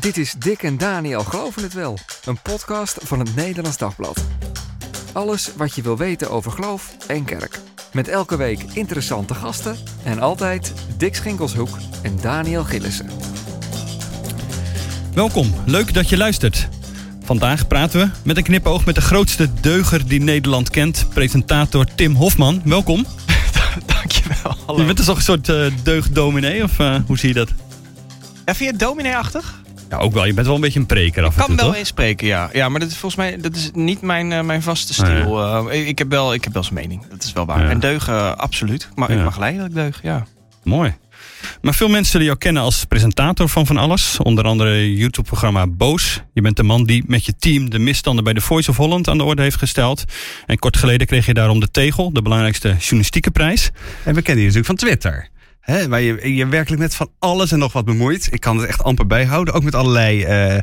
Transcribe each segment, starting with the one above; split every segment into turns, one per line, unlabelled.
Dit is Dick en Daniel Geloven het Wel, een podcast van het Nederlands Dagblad. Alles wat je wil weten over geloof en kerk. Met elke week interessante gasten en altijd Dick Schinkelshoek en Daniel Gillissen.
Welkom, leuk dat je luistert. Vandaag praten we met een knipoog met de grootste deuger die Nederland kent, presentator Tim Hofman. Welkom.
Dankjewel. Hallo.
Je bent dus toch een soort uh, deugddominee, of uh, hoe zie je dat?
Ja, vind je het dominee-achtig?
Ja, ook wel. Je bent wel een beetje een preker af
Ik kan
en toe,
wel
toch?
eens spreken, ja. Ja, maar dat is volgens mij dat is niet mijn, uh, mijn vaste stil. Uh, ik, heb wel, ik heb wel eens mening, dat is wel waar.
Ja.
En deugen, uh, absoluut. Maar
Ja.
ik mag leiden dat ik deug, ja.
Mooi. Maar veel mensen zullen jou kennen als presentator van van alles. Onder andere YouTube-programma Boos. Je bent de man die met je team de misstanden bij The Voice of Holland aan de orde heeft gesteld. En kort geleden kreeg je daarom de Tegel, de belangrijkste journalistieke prijs.
En we kennen je natuurlijk van Twitter. Hè, waar je, je werkelijk met van alles en nog wat bemoeit. Ik kan het echt amper bijhouden. Ook met allerlei eh, eh,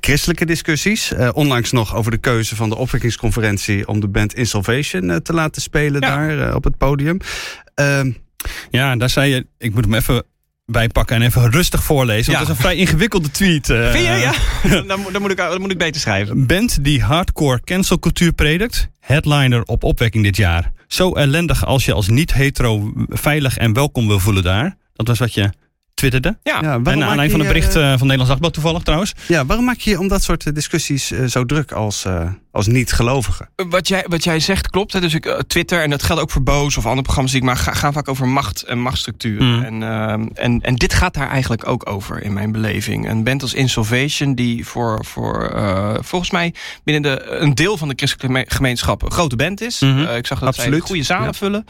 christelijke discussies. Eh, onlangs nog over de keuze van de opwekkingsconferentie... om de band In Salvation eh, te laten spelen
Ja.
daar op het podium. Ehm,
Ja, daar zei je, ik moet hem even bijpakken en even rustig voorlezen. Want
Ja.
dat is een vrij ingewikkelde tweet. eh.
Vind je? Ja. dan, moet- dan, moet ik, dan moet ik beter schrijven.
Band die hardcore cancelcultuur predikt. Headliner op opwekking dit jaar. Zo ellendig als je als niet-hetero veilig en welkom wil voelen daar. Dat was wat je twitterde.
Ja.
ja,
En aanleiding van een bericht
je,
eh, van Nederlands Dagblad toevallig trouwens.
ja, waarom maak je om dat soort eh, discussies eh, zo druk als, eh, als niet-gelovige?
Wat jij, wat jij zegt klopt. Hè? Dus ik, eh, Twitter, en dat geldt ook voor Boos of andere programma's die ik maak, ga- gaan vaak over macht en machtsstructuren.
Mm.
En, ehm, en, en dit gaat daar eigenlijk ook over in mijn beleving. Een band als Insolvation, die voor, voor eh, volgens mij binnen de, een deel van de christelijke geme- gemeenschap een grote band is.
Mhm.
Eh, ik zag dat
Absoluut.
zij goede zalen
Ja.
vullen.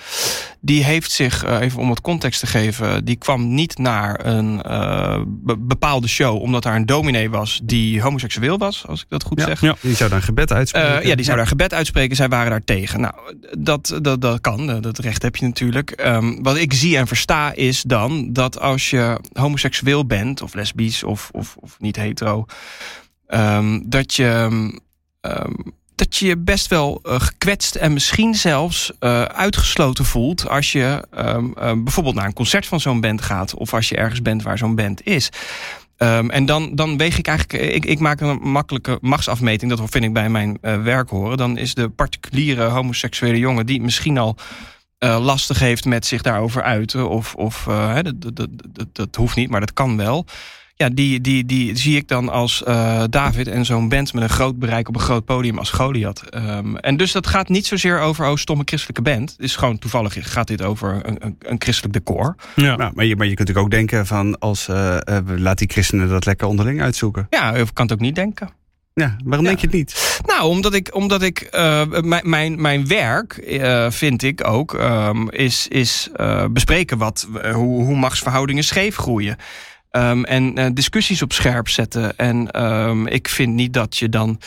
Die heeft zich, eh, even om het context te geven, die kwam niet naar een eh, be- bepaalde show omdat daar een dominee was die homoseksueel was, als ik dat goed
Ja.
zeg.
Ja.
Die zou dan gebed uitspreken.
Eh, ja, die zou daar gebed uitspreken. Zij waren daar tegen. Nou, dat, dat, dat kan. eh, Dat recht heb je natuurlijk. Ehm, wat ik zie en versta is dan dat als je homoseksueel bent, of lesbisch, of, of, of niet hetero, ehm, dat je. ehm, dat je je best wel eh, gekwetst en misschien zelfs uitgesloten voelt als je bijvoorbeeld naar een concert van zo'n band gaat of als je ergens bent waar zo'n band is. Ehm, en dan, dan weeg ik eigenlijk, eh, ik, ik maak een makkelijke machtsafmeting, dat vind ik bij mijn eh, werk horen. Dan is de particuliere homoseksuele jongen die misschien al eh, lastig heeft met zich daarover uiten, of, of dat hoeft niet, maar dat kan wel. Ja, die, die, die zie ik dan als eh, David en zo'n band met een groot bereik op een groot podium als Goliath. Ehm, en dus dat gaat niet zozeer over, oh, stomme christelijke band. Het is gewoon toevallig gaat dit over een, een, een christelijk decor.
Ja.
Nou, maar, je, maar je kunt natuurlijk ook denken van... Als, eh, eh, laat die christenen dat lekker onderling uitzoeken.
Ja, ik kan het ook niet denken.
Ja, waarom
Ja.
denk je het niet?
Nou, omdat ik, omdat ik eh, mijn, mijn, mijn werk, eh, vind ik ook, ehm, is, is eh, bespreken wat, hoe, hoe machtsverhoudingen scheef groeien. Ehm, en eh, discussies op scherp zetten. En ehm, ik vind niet dat je dan.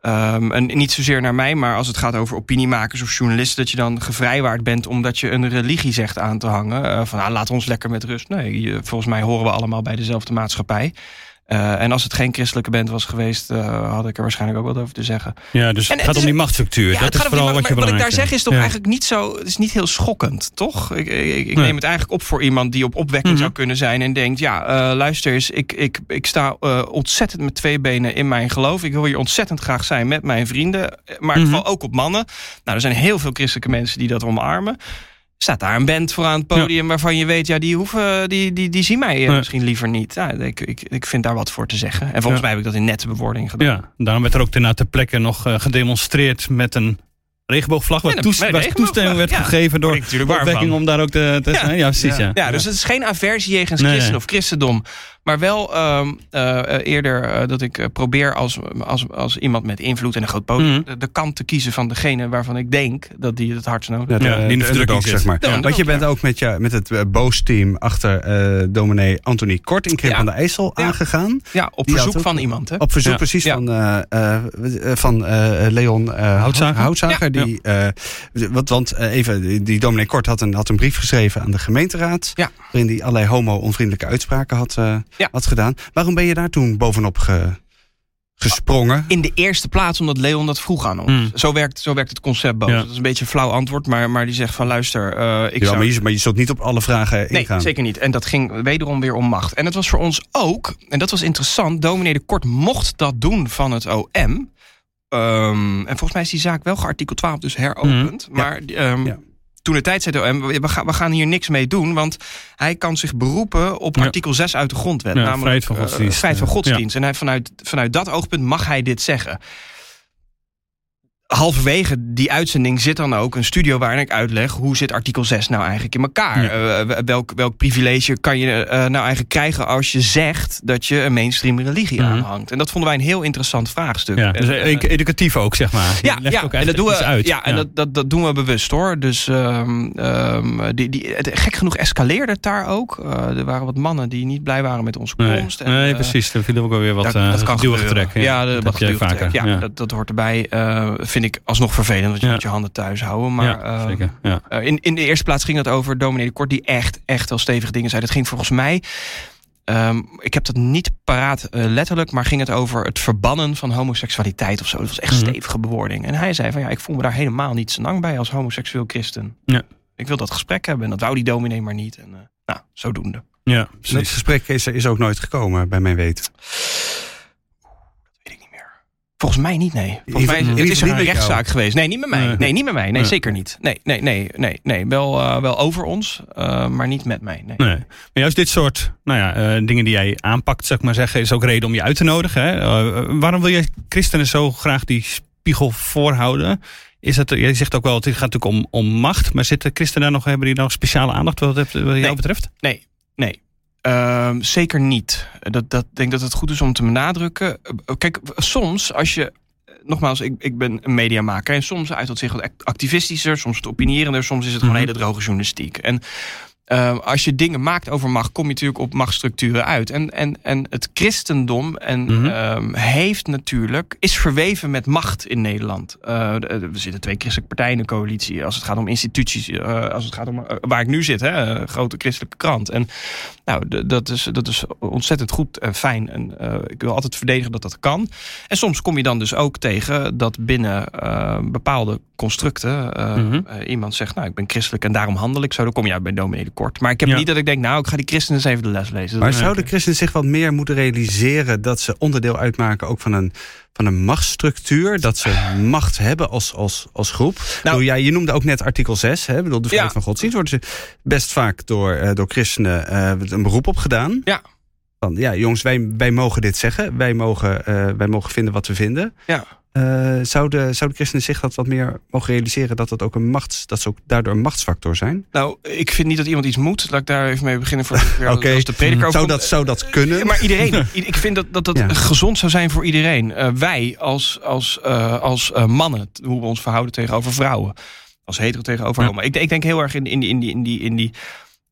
en niet zozeer naar mij, maar als het gaat over opiniemakers of journalisten, dat je dan gevrijwaard bent omdat je een religie zegt aan te hangen. Eh, van nou, laat ons lekker met rust. Nee, volgens mij horen we allemaal bij dezelfde maatschappij. Eh, en als het geen christelijke band was geweest, eh, had ik er waarschijnlijk ook wat over te zeggen.
ja, dus
En
het gaat om die machtsstructuur.
Ja,
dat
het
is
gaat
vooral
die-
wat je
wat ik daar zeg is toch
Ja.
eigenlijk niet zo. Het is niet heel schokkend, toch? Ik, ik, ik
Nee.
neem het eigenlijk op voor iemand die op opwekking
Mhm.
zou kunnen zijn en denkt: ja, eh, luister eens, ik, ik, ik sta ontzettend met twee benen in mijn geloof. Ik wil hier ontzettend graag zijn met mijn vrienden, maar ik
Mhm.
val ook op mannen. Nou, er zijn heel veel christelijke mensen die dat omarmen. Staat daar een band voor aan het podium waarvan je weet, ja, die, hoeven, die, die, die zien mij eh,
Nee.
misschien liever niet. Ja, ik, ik, ik vind daar wat voor te zeggen. En volgens
Ja.
mij heb ik dat in nette bewoording gedaan.
Ja, daarom werd er ook daarna ter plekke nog eh, gedemonstreerd met een regenboogvlag. Waar, toest- toestemming werd gegeven door de opwekking om daar ook te, zijn. Ja, precies. Ja.
Ja, dus het is geen aversie jegens
Nee,
christen of christendom. Maar wel ehm, eh, eerder eh, dat ik eh, probeer als, als, als iemand met invloed en een groot podium...
Mhm.
de, de kant te kiezen van degene waarvan ik denk dat die het hardst nodig
Ja,
heeft.
Ja, die in de zit.
zeg maar. Want je bent ook met, je, met het Boos-team achter eh dominee Anthony Kort in Krimp
Ja.
aan de IJssel
Ja.
aangegaan.
Ja, op
Die
verzoek
ook-
van iemand. Hè?
Op verzoek
Ja.
precies
Ja.
van, eh, eh, eh, van eh, Leon eh,
Houtzager.
Houtzager.
Ja.
Die, eh, want want eh, even, die- dominee Kort had een, had een brief geschreven aan de gemeenteraad.
Ja.
Waarin hij allerlei homo-onvriendelijke uitspraken had, eh,
Ja.
had gedaan. Waarom ben je daar toen bovenop ge, gesprongen.
In de eerste plaats omdat Leon dat vroeg aan ons.
Mm.
Zo, werkt, zo werkt het concept boos.
Ja.
Dat is een beetje een flauw antwoord, maar, maar die zegt van luister, eh, ik
Ja,
zou...
maar, je, maar je zult niet op alle vragen
Nee,
ingaan.
zeker niet. En dat ging wederom weer om macht. En het was voor ons ook, en dat was interessant, dominee de Kort mocht dat doen van het OM. Ehm, en volgens mij is die zaak wel geartikel 12 dus heropend. Maar ehm,
Ja.
Toen de tijd zei de OM, we, gaan, we gaan hier niks mee doen. Want hij kan zich beroepen op
Ja.
artikel 6 uit de grondwet.
Ja,
namelijk
vrijheid van
eh,
godsdienst.
vrijheid van
Ja.
godsdienst. En hij, vanuit, vanuit dat oogpunt mag hij dit zeggen. Halverwege die uitzending zit dan ook een studio waarin ik uitleg hoe zit artikel 6 nou eigenlijk in elkaar.
Ja.
Eh, welk, welk privilege kan je eh, nou eigenlijk krijgen als je zegt dat je een mainstream religie
Mhm.
aanhangt? En dat vonden wij een heel interessant vraagstuk.
Ja, dus
eh,
ed- educatief ook, zeg maar. Je
ja, ja,
ook
en dat doen we
uit.
Ja, en Dat, dat, dat doen we bewust hoor. Dus ehm, ehm, die, die, het, gek genoeg escaleerde het daar ook. Eh, er waren wat mannen die niet blij waren met onze
Nee,
komst. En,
nee
eh,
precies. Daar viel ook wel weer wat
dat,
eh,
dat kan
getrek.
Ja, dat,
dat vaker.
Ja, Dat, dat hoort erbij. Vind ik alsnog vervelend, want je
Ja.
moet je handen thuis houden. Maar
ja,
eh,
zeker. Ja.
eh, in, in de eerste plaats ging het over dominee de Kort... die echt, echt wel stevige dingen zei. Dat ging volgens mij... ehm, ik heb dat niet paraat eh, letterlijk... maar ging het over het verbannen van homoseksualiteit of zo. Dat was echt
Mhm.
stevige bewoording. En hij zei van ja, ik voel me daar helemaal niet lang bij... als homoseksueel christen.
Ja.
Ik wil dat gesprek hebben en dat wou die dominee maar niet. En, eh, nou, zodoende.
ja,
Dat
precies.
gesprek is, is ook nooit gekomen, bij mijn weten.
Weet ik niet meer. Volgens mij niet, nee. Volgens mij het is een rechtszaak geweest. Nee, niet met mij.
Nee.
Niet met mij. Nee, zeker niet. Nee, nee, nee, nee, nee. Wel, eh, wel over ons, eh, maar niet met mij. Nee.
Nee. Maar juist dit soort nou ja, eh, dingen die jij aanpakt, zeg ik maar zeggen, is ook reden om je uit te nodigen. Hè? Eh, waarom wil je christenen zo graag die spiegel voorhouden? Is het, jij zegt ook wel, het gaat natuurlijk om, om macht, maar zitten christenen daar nog, hebben die nog speciale aandacht wat, het, wat jou
Nee.
betreft?
Nee, nee. Ehm, zeker niet. Dat, dat ik denk dat het goed is om te benadrukken. Eh, Kijk, soms als je. eh, Nogmaals, ik, ik ben een mediamaker. En soms uit dat zich wat act- activistischer, soms wat opinierender, soms is het gewoon
Mhm.
hele droge journalistiek. En ehm, als je dingen maakt over macht, kom je natuurlijk op machtsstructuren uit. En, en, en het christendom en,
Mhm.
ehm, heeft natuurlijk, is verweven met macht in Nederland. De- er zitten twee christelijke partijen in een coalitie. Als het gaat om instituties, als het gaat om waar ik nu zit, hè, een grote christelijke krant. En nou, dat is, dat is ontzettend goed en fijn. En eh, ik wil altijd verdedigen dat dat kan. En soms kom je dan dus ook tegen dat binnen eh, bepaalde constructen eh,
Mhm.
iemand zegt, nou, ik ben christelijk en daarom handel ik zo. Dan kom je uit bij dominee de kort. Maar ik heb
Ja.
niet dat ik denk, nou, ik ga die christenen eens even de les lezen.
Maar zouden christenen zich wat meer moeten realiseren dat ze onderdeel uitmaken ook van een, van een machtsstructuur? Dat ze macht hebben als, als, als groep? Nou, ja, je noemde ook net artikel 6, hè? Bedoel, de vrijheid
Ja.
van godsdienst. Worden ze best vaak door, eh, door christenen eh, een beroep op gedaan.
Ja.
Van, ja, jongens, wij, wij mogen dit zeggen. Wij mogen, eh, wij mogen vinden wat we vinden.
Ja.
Eh, zouden, zouden christenen zich dat wat meer mogen realiseren dat dat ook een machts, dat ze ook daardoor een machtsfactor zijn?
Nou, ik vind niet dat iemand iets moet. Laat ik daar even mee beginnen voor als de prediker
Zou dat, zou dat kunnen?
Maar iedereen. Ik vind dat dat, dat
Ja.
gezond zou zijn voor iedereen. Eh, wij als, als, eh, als mannen, hoe we ons verhouden tegenover vrouwen. Als hetero tegenover
Ja.
homo. Ik, ik denk heel erg in, in die... In die, in die, in die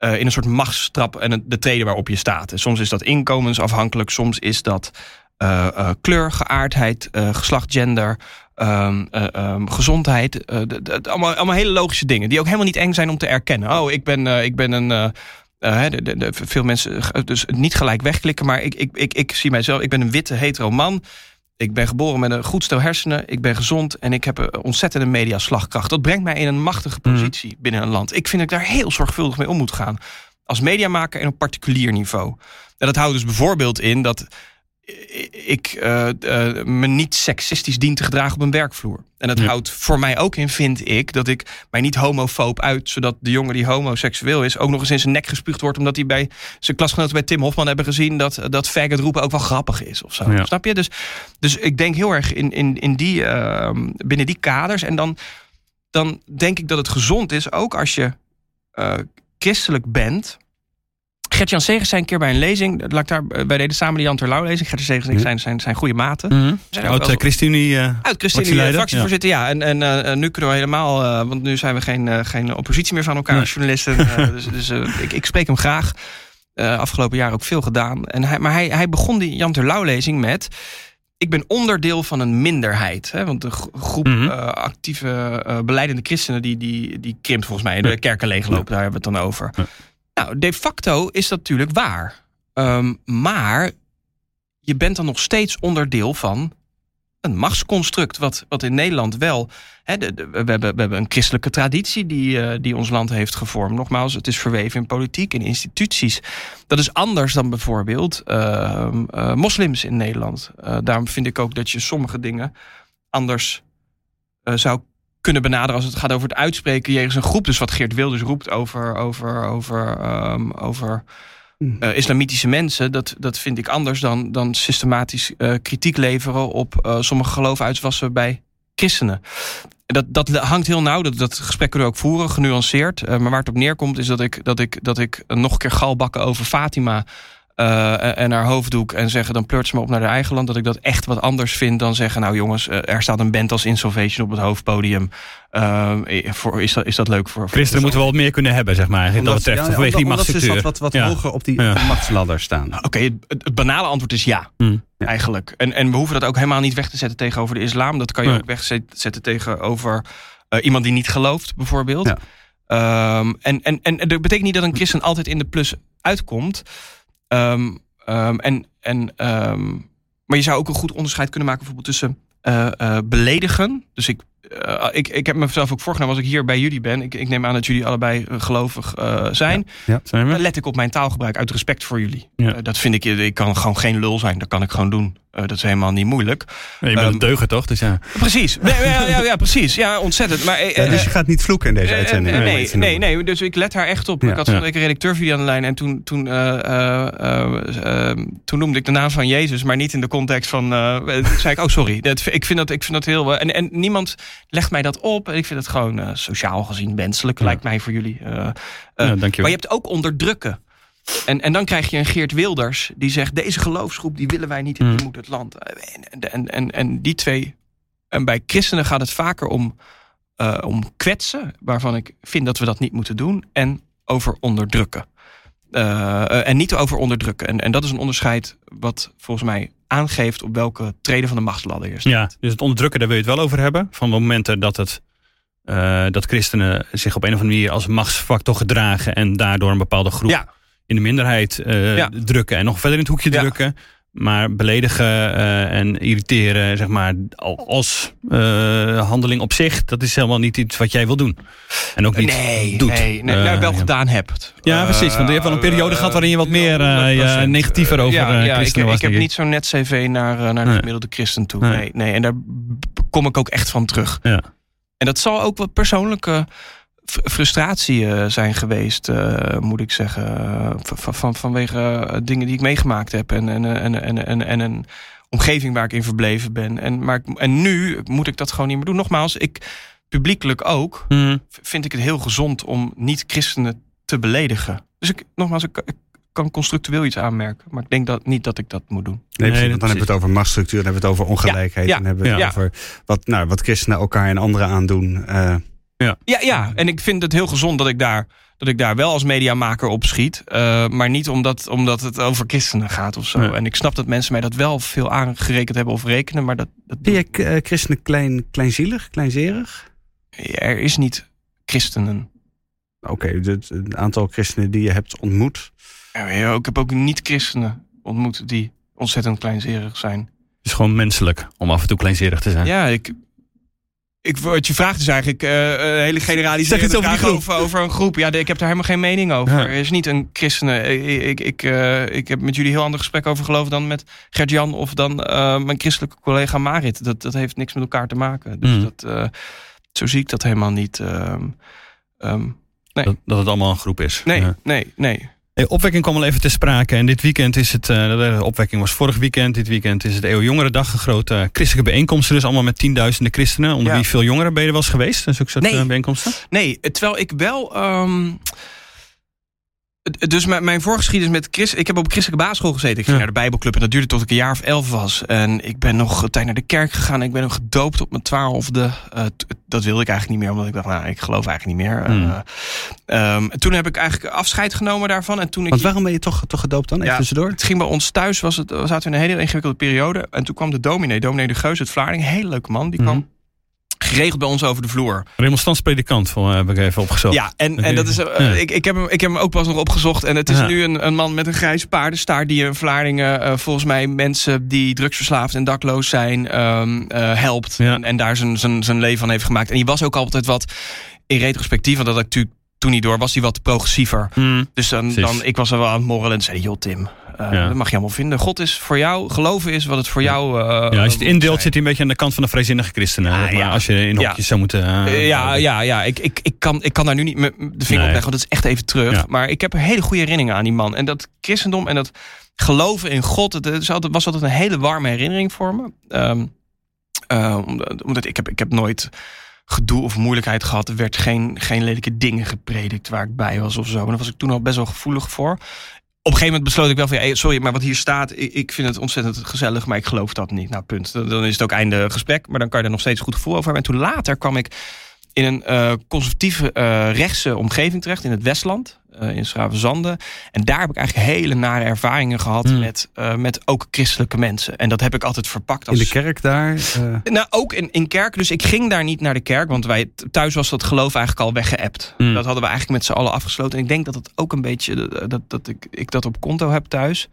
in een soort machtstrap en de treden waarop je staat. En soms is dat inkomensafhankelijk, soms is dat kleur, geaardheid, eh, geslacht, gender, ehm, eh, ehm, gezondheid. eh, allemaal, allemaal hele logische dingen die ook helemaal niet eng zijn om te erkennen. Oh, ik ben, eh, ik ben een. eh, eh, de, de, de- veel mensen eh, dus niet gelijk wegklikken, maar ik, ik, ik, ik zie mijzelf. Ik ben een witte hetero man. Ik ben geboren met een goed stel hersenen. Ik ben gezond en ik heb een ontzettende mediaslagkracht. Dat brengt mij in een machtige
Mhm.
positie binnen een land. Ik vind dat ik daar heel zorgvuldig mee om moet gaan. Als mediamaker en op particulier niveau. En dat houdt dus bijvoorbeeld in dat ik eh, eh, me niet seksistisch dien te gedragen op een werkvloer. En dat
Ja.
houdt voor mij ook in, vind ik, dat ik mij niet homofoob uit, zodat de jongen die homoseksueel is ook nog eens in zijn nek gespuugd wordt, omdat hij bij zijn klasgenoten bij Tim Hofman hebben gezien dat dat faggot roepen ook wel grappig is of zo.
Ja.
Snap je? Dus, dus ik denk heel erg in, in, in die, ehm, binnen die kaders. En dan, dan denk ik dat het gezond is, ook als je eh, christelijk bent. Gert-Jan Segers zei een keer bij een lezing, ik daar, eh, wij deden samen de Jan Terlouw lezing. Gert-Jan Segers en ik
Mhm.
zijn, zijn, zijn goede maten.
Mhm.
zijn ook
Oud
wel
uh, ChristenUnie. eh,
Uit fractievoorzitter, ja. En, en eh, nu kunnen we helemaal, eh, want nu zijn we geen, eh, geen oppositie meer van elkaar
Nee.
als journalisten. Eh, dus dus eh, ik, ik spreek hem graag. Eh, afgelopen jaar ook veel gedaan. En hij, maar hij, hij begon die Jan Terlouw-lezing met... Ik ben onderdeel van een minderheid. Hè? Want de gro- groep
Mhm.
eh, actieve eh, beleidende christenen... Die, die, die krimpt volgens mij. De
Ja.
kerken leeglopen, daar hebben we het dan over.
Ja.
Nou, de facto is dat natuurlijk waar. Ehm, maar je bent dan nog steeds onderdeel van een machtsconstruct. Wat, wat in Nederland wel. We, hebben, we hebben een christelijke traditie die, eh, die ons land heeft gevormd. Nogmaals, het is verweven in politiek en instituties. Dat is anders dan bijvoorbeeld eh, eh, moslims in Nederland. Eh, daarom vind ik ook dat je sommige dingen anders zou kunnen benaderen als het gaat over het uitspreken jegens een groep. Dus wat Geert Wilders roept over, over, over, ehm, over eh, islamitische mensen, dat, dat vind ik anders dan, dan systematisch eh, kritiek leveren op eh, sommige geloofuitwassen bij christenen. Dat, dat hangt heel nauw, dat, dat gesprek kunnen we ook voeren, genuanceerd. Maar waar het op neerkomt is dat ik, dat ik, dat ik nog een keer galbakken over Fatima eh, en haar hoofddoek en zeggen dan pleurt ze me op naar haar eigen land. Dat ik dat echt wat anders vind dan zeggen, nou jongens, eh, er staat een band als Insolvation op het hoofdpodium. Eh, voor, is, dat, is dat leuk voor... voor
Christenen moeten wel wat meer kunnen hebben, zeg maar. Wat dat betreft,
ja,
vanwege die
omdat ze
machtsstructuur.
wat, wat,
Ja.
hoger op die
Ja.
machtsladder staan.
Oké, het, het banale antwoord is ja.
Hmm.
Ja.
Eigenlijk. En, en we hoeven dat ook helemaal niet weg te zetten tegenover de islam. Dat kan je ook wegzetten tegenover eh, iemand die niet gelooft, bijvoorbeeld.
Ja.
Ehm, en, en, en dat betekent niet dat een christen altijd in de plus uitkomt. Ehm, en, en, ehm, maar je zou ook een goed onderscheid kunnen maken bijvoorbeeld tussen eh, eh, beledigen. Dus ik, eh, ik, ik heb mezelf ook voorgenomen als ik hier bij jullie ben. Ik, ik neem aan dat jullie allebei eh, gelovig eh, zijn.
Zijn we?
Dan let ik op mijn taalgebruik uit respect voor jullie.
Ja.
Eh, dat vind ik, ik kan gewoon geen lul zijn. Dat kan ik gewoon doen. Eh, dat is helemaal niet moeilijk.
Je bent
Ehm,
een deugen, toch? Dus ja.
Precies. Nee, ja, ja, ja, precies. Ja, ontzettend. Maar,
Ja, dus je gaat niet vloeken in deze uitzending.
nee, nee, nee, dus ik let haar echt op.
Ja.
ik had
Ja.
van week een redacteur video aan de lijn en toen, toen, eh, eh, eh, eh, toen noemde ik de naam van Jezus, maar niet in de context van. eh, zei ik, oh sorry, dat, ik, vind dat, ik vind dat heel. en, en niemand legt mij dat op. En ik vind het gewoon eh, sociaal gezien wenselijk,
Ja.
lijkt mij voor jullie. eh, eh,
ja,
maar je hebt ook onderdrukken. En, en dan krijg je een Geert Wilders die zegt: deze geloofsgroep die willen wij niet in, die moet het land. En, en, en, en die twee. En bij christenen gaat het vaker om, eh, om kwetsen, waarvan ik vind dat we dat niet moeten doen, en over onderdrukken. Eh, eh, en niet over onderdrukken. En, en dat is een onderscheid wat volgens mij aangeeft op welke treden van de machtsladder je staat.
Ja, dus het onderdrukken, daar wil je het wel over hebben. Van de momenten dat, het, eh, dat christenen zich op een of andere manier als machtsfactor gedragen. En daardoor een bepaalde groep
Ja.
in de minderheid
Ja.
drukken. En nog verder in het hoekje
Ja.
drukken. Maar beledigen eh, en irriteren, zeg maar, al- als eh, handeling op zich, dat is helemaal niet iets wat jij wil doen. En ook niet
nee,
doet.
nee, nee nou, wel
ja.
gedaan hebt.
Ja, precies. Want je hebt wel een periode gehad waarin je wat meer, ja,
100%.
negatiever over,
ja, ja,
christenen
ik,
was,
Ik heb niet zo'n net cv naar, naar de gemiddelde christen toe.
Nee.
Nee. En daar kom ik ook echt van terug.
Ja.
En dat zal ook wat persoonlijke frustratie eh, zijn geweest, eh, moet ik zeggen. eh, van, van, vanwege dingen die ik meegemaakt heb. En, en, en, en, en, en een omgeving waar ik in verbleven ben. En, maar, en nu moet ik dat gewoon niet meer doen. Nogmaals, ik publiekelijk ook v- vind ik het heel gezond om niet-christenen te beledigen. Dus ik, nogmaals, ik, ik kan constructueel iets aanmerken. Maar ik denk dat, niet dat ik dat moet doen.
Nee, want dan hebben we het over machtsstructuur, dan hebben we het over ongelijkheid.
Ja,
dan hebben we
ja.
over wat, nou, wat christenen elkaar en anderen aandoen. Eh,
Ja, ja, en ik vind het heel gezond dat ik daar, dat ik daar wel als mediamaker op schiet. eh, maar niet omdat, omdat het over christenen gaat of zo. En ik snap dat mensen mij dat wel veel aangerekend hebben of rekenen. Maar dat, dat
vind je eh, christenen klein, kleinzielig, kleinzerig?
er is niet christenen.
Oké, het, het aantal christenen die je hebt ontmoet.
Ja, Ik heb ook niet-christenen ontmoet die ontzettend kleinzerig zijn.
Het is gewoon menselijk om af en toe kleinzerig te zijn.
Ja, ik, ik, wat je vraagt is eigenlijk eh, een hele
Zeg
generaliserende
iets over
over, over een groep. Ja, ik heb daar helemaal geen mening over.
Ja.
Er is niet een christenen. Ik, ik, ik, eh, ik heb met jullie heel ander gesprek over geloof dan met Gert-Jan of dan eh, mijn christelijke collega Marit. Dat, dat heeft niks met elkaar te maken. Dus
Mm.
dat, eh, zo zie ik dat helemaal niet. ehm, ehm,
Dat, dat het allemaal een groep is.
nee,
Ja.
nee, nee.
Hey, opwekking kwam al even te sprake. En dit weekend is het. eh, de opwekking was vorig weekend. Dit weekend is het Eeuw Jongerendag. Een grote eh, christelijke bijeenkomst. Dus allemaal met tienduizenden christenen. Onder
Ja.
wie veel jongeren ben je er eens geweest? Dat is ook soort
Nee.
eh, bijeenkomsten.
Nee, terwijl ik wel. ehm, dus mijn, mijn voorgeschiedenis met Christ. Ik heb op een christelijke basisschool gezeten. Ik ging
Ja.
naar de Bijbelclub en dat duurde tot ik een jaar of elf was. En ik ben nog een tijd naar de kerk gegaan. Ik ben nog gedoopt op mijn twaalfde. Eh, dat wilde ik eigenlijk niet meer, omdat ik dacht, nou, ik geloof eigenlijk niet meer.
Hmm.
Eh, ehm, en toen heb ik eigenlijk afscheid genomen daarvan. En toen ik.
Want waarom ben je toch, toch gedoopt dan? Even
Ja.
tussendoor.
Het ging bij ons thuis, was het, we zaten in een hele ingewikkelde periode. En toen kwam de dominee, dominee de Geus uit Vlaardingen. Hele leuke man. Die kwam
Mhm.
Geregeld bij ons over de vloer.
Remonstrantspredikant vol- heb ik even opgezocht.
Ja, en, en dat is, eh,
Ja.
ik, ik, heb hem, ik heb hem ook pas nog opgezocht. En het is
Ja.
nu een, een man met een grijze paardenstaart... die in Vlaardingen eh, volgens mij mensen die drugsverslaafd en dakloos zijn... ehm, eh, helpt
Ja.
en, en daar zijn, zijn, zijn leven van heeft gemaakt. En die was ook altijd wat, in retrospectief... want dat had ik natuurlijk toen niet door, was hij wat progressiever.
Hmm.
Dus dan, dan ik was er wel aan het morrelen en zei... joh Tim, eh,
Ja.
dat mag je allemaal vinden. God is voor jou, geloven is wat het voor jou... eh,
Ja, als je het indeelt zit hij een beetje aan de kant van de vrijzinnige christenen.
Ah,
maar. Als je in hokjes zou moeten... eh,
ja, ja, ja. Ik, ik, ik, kan, ik kan daar nu niet de vinger
Nee.
op leggen, want dat is echt even terug. Maar ik heb hele goede herinneringen aan die man. En dat christendom en dat geloven in God, het is altijd, was altijd een hele warme herinnering voor me. Ehm, eh, omdat, omdat ik heb, ik heb nooit gedoe of moeilijkheid gehad. Er werd geen, geen lelijke dingen gepredikt waar ik bij was of zo. En daar was ik toen al best wel gevoelig voor. Op een gegeven moment besloot ik wel van, sorry, maar wat hier staat, ik, ik vind het ontzettend gezellig, maar ik geloof dat niet. Nou, punt. Dan, dan is het ook einde gesprek, maar dan kan je er nog steeds goed gevoel over hebben. En toen later kwam ik in een eh, conservatieve eh, rechtse omgeving terecht in het Westland, eh, in Schravenzande. En daar heb ik eigenlijk hele nare ervaringen gehad
Hmm.
met, met ook christelijke mensen. En dat heb ik altijd verpakt als
In de kerk daar.
nou, ook in, in kerk. Dus ik ging daar niet naar de kerk. Want wij, thuis was dat geloof eigenlijk al weggeëpt.
Hmm.
Dat hadden we eigenlijk met z'n allen afgesloten. En ik denk dat het ook een beetje... Dat, dat ik, ik dat op konto heb thuis.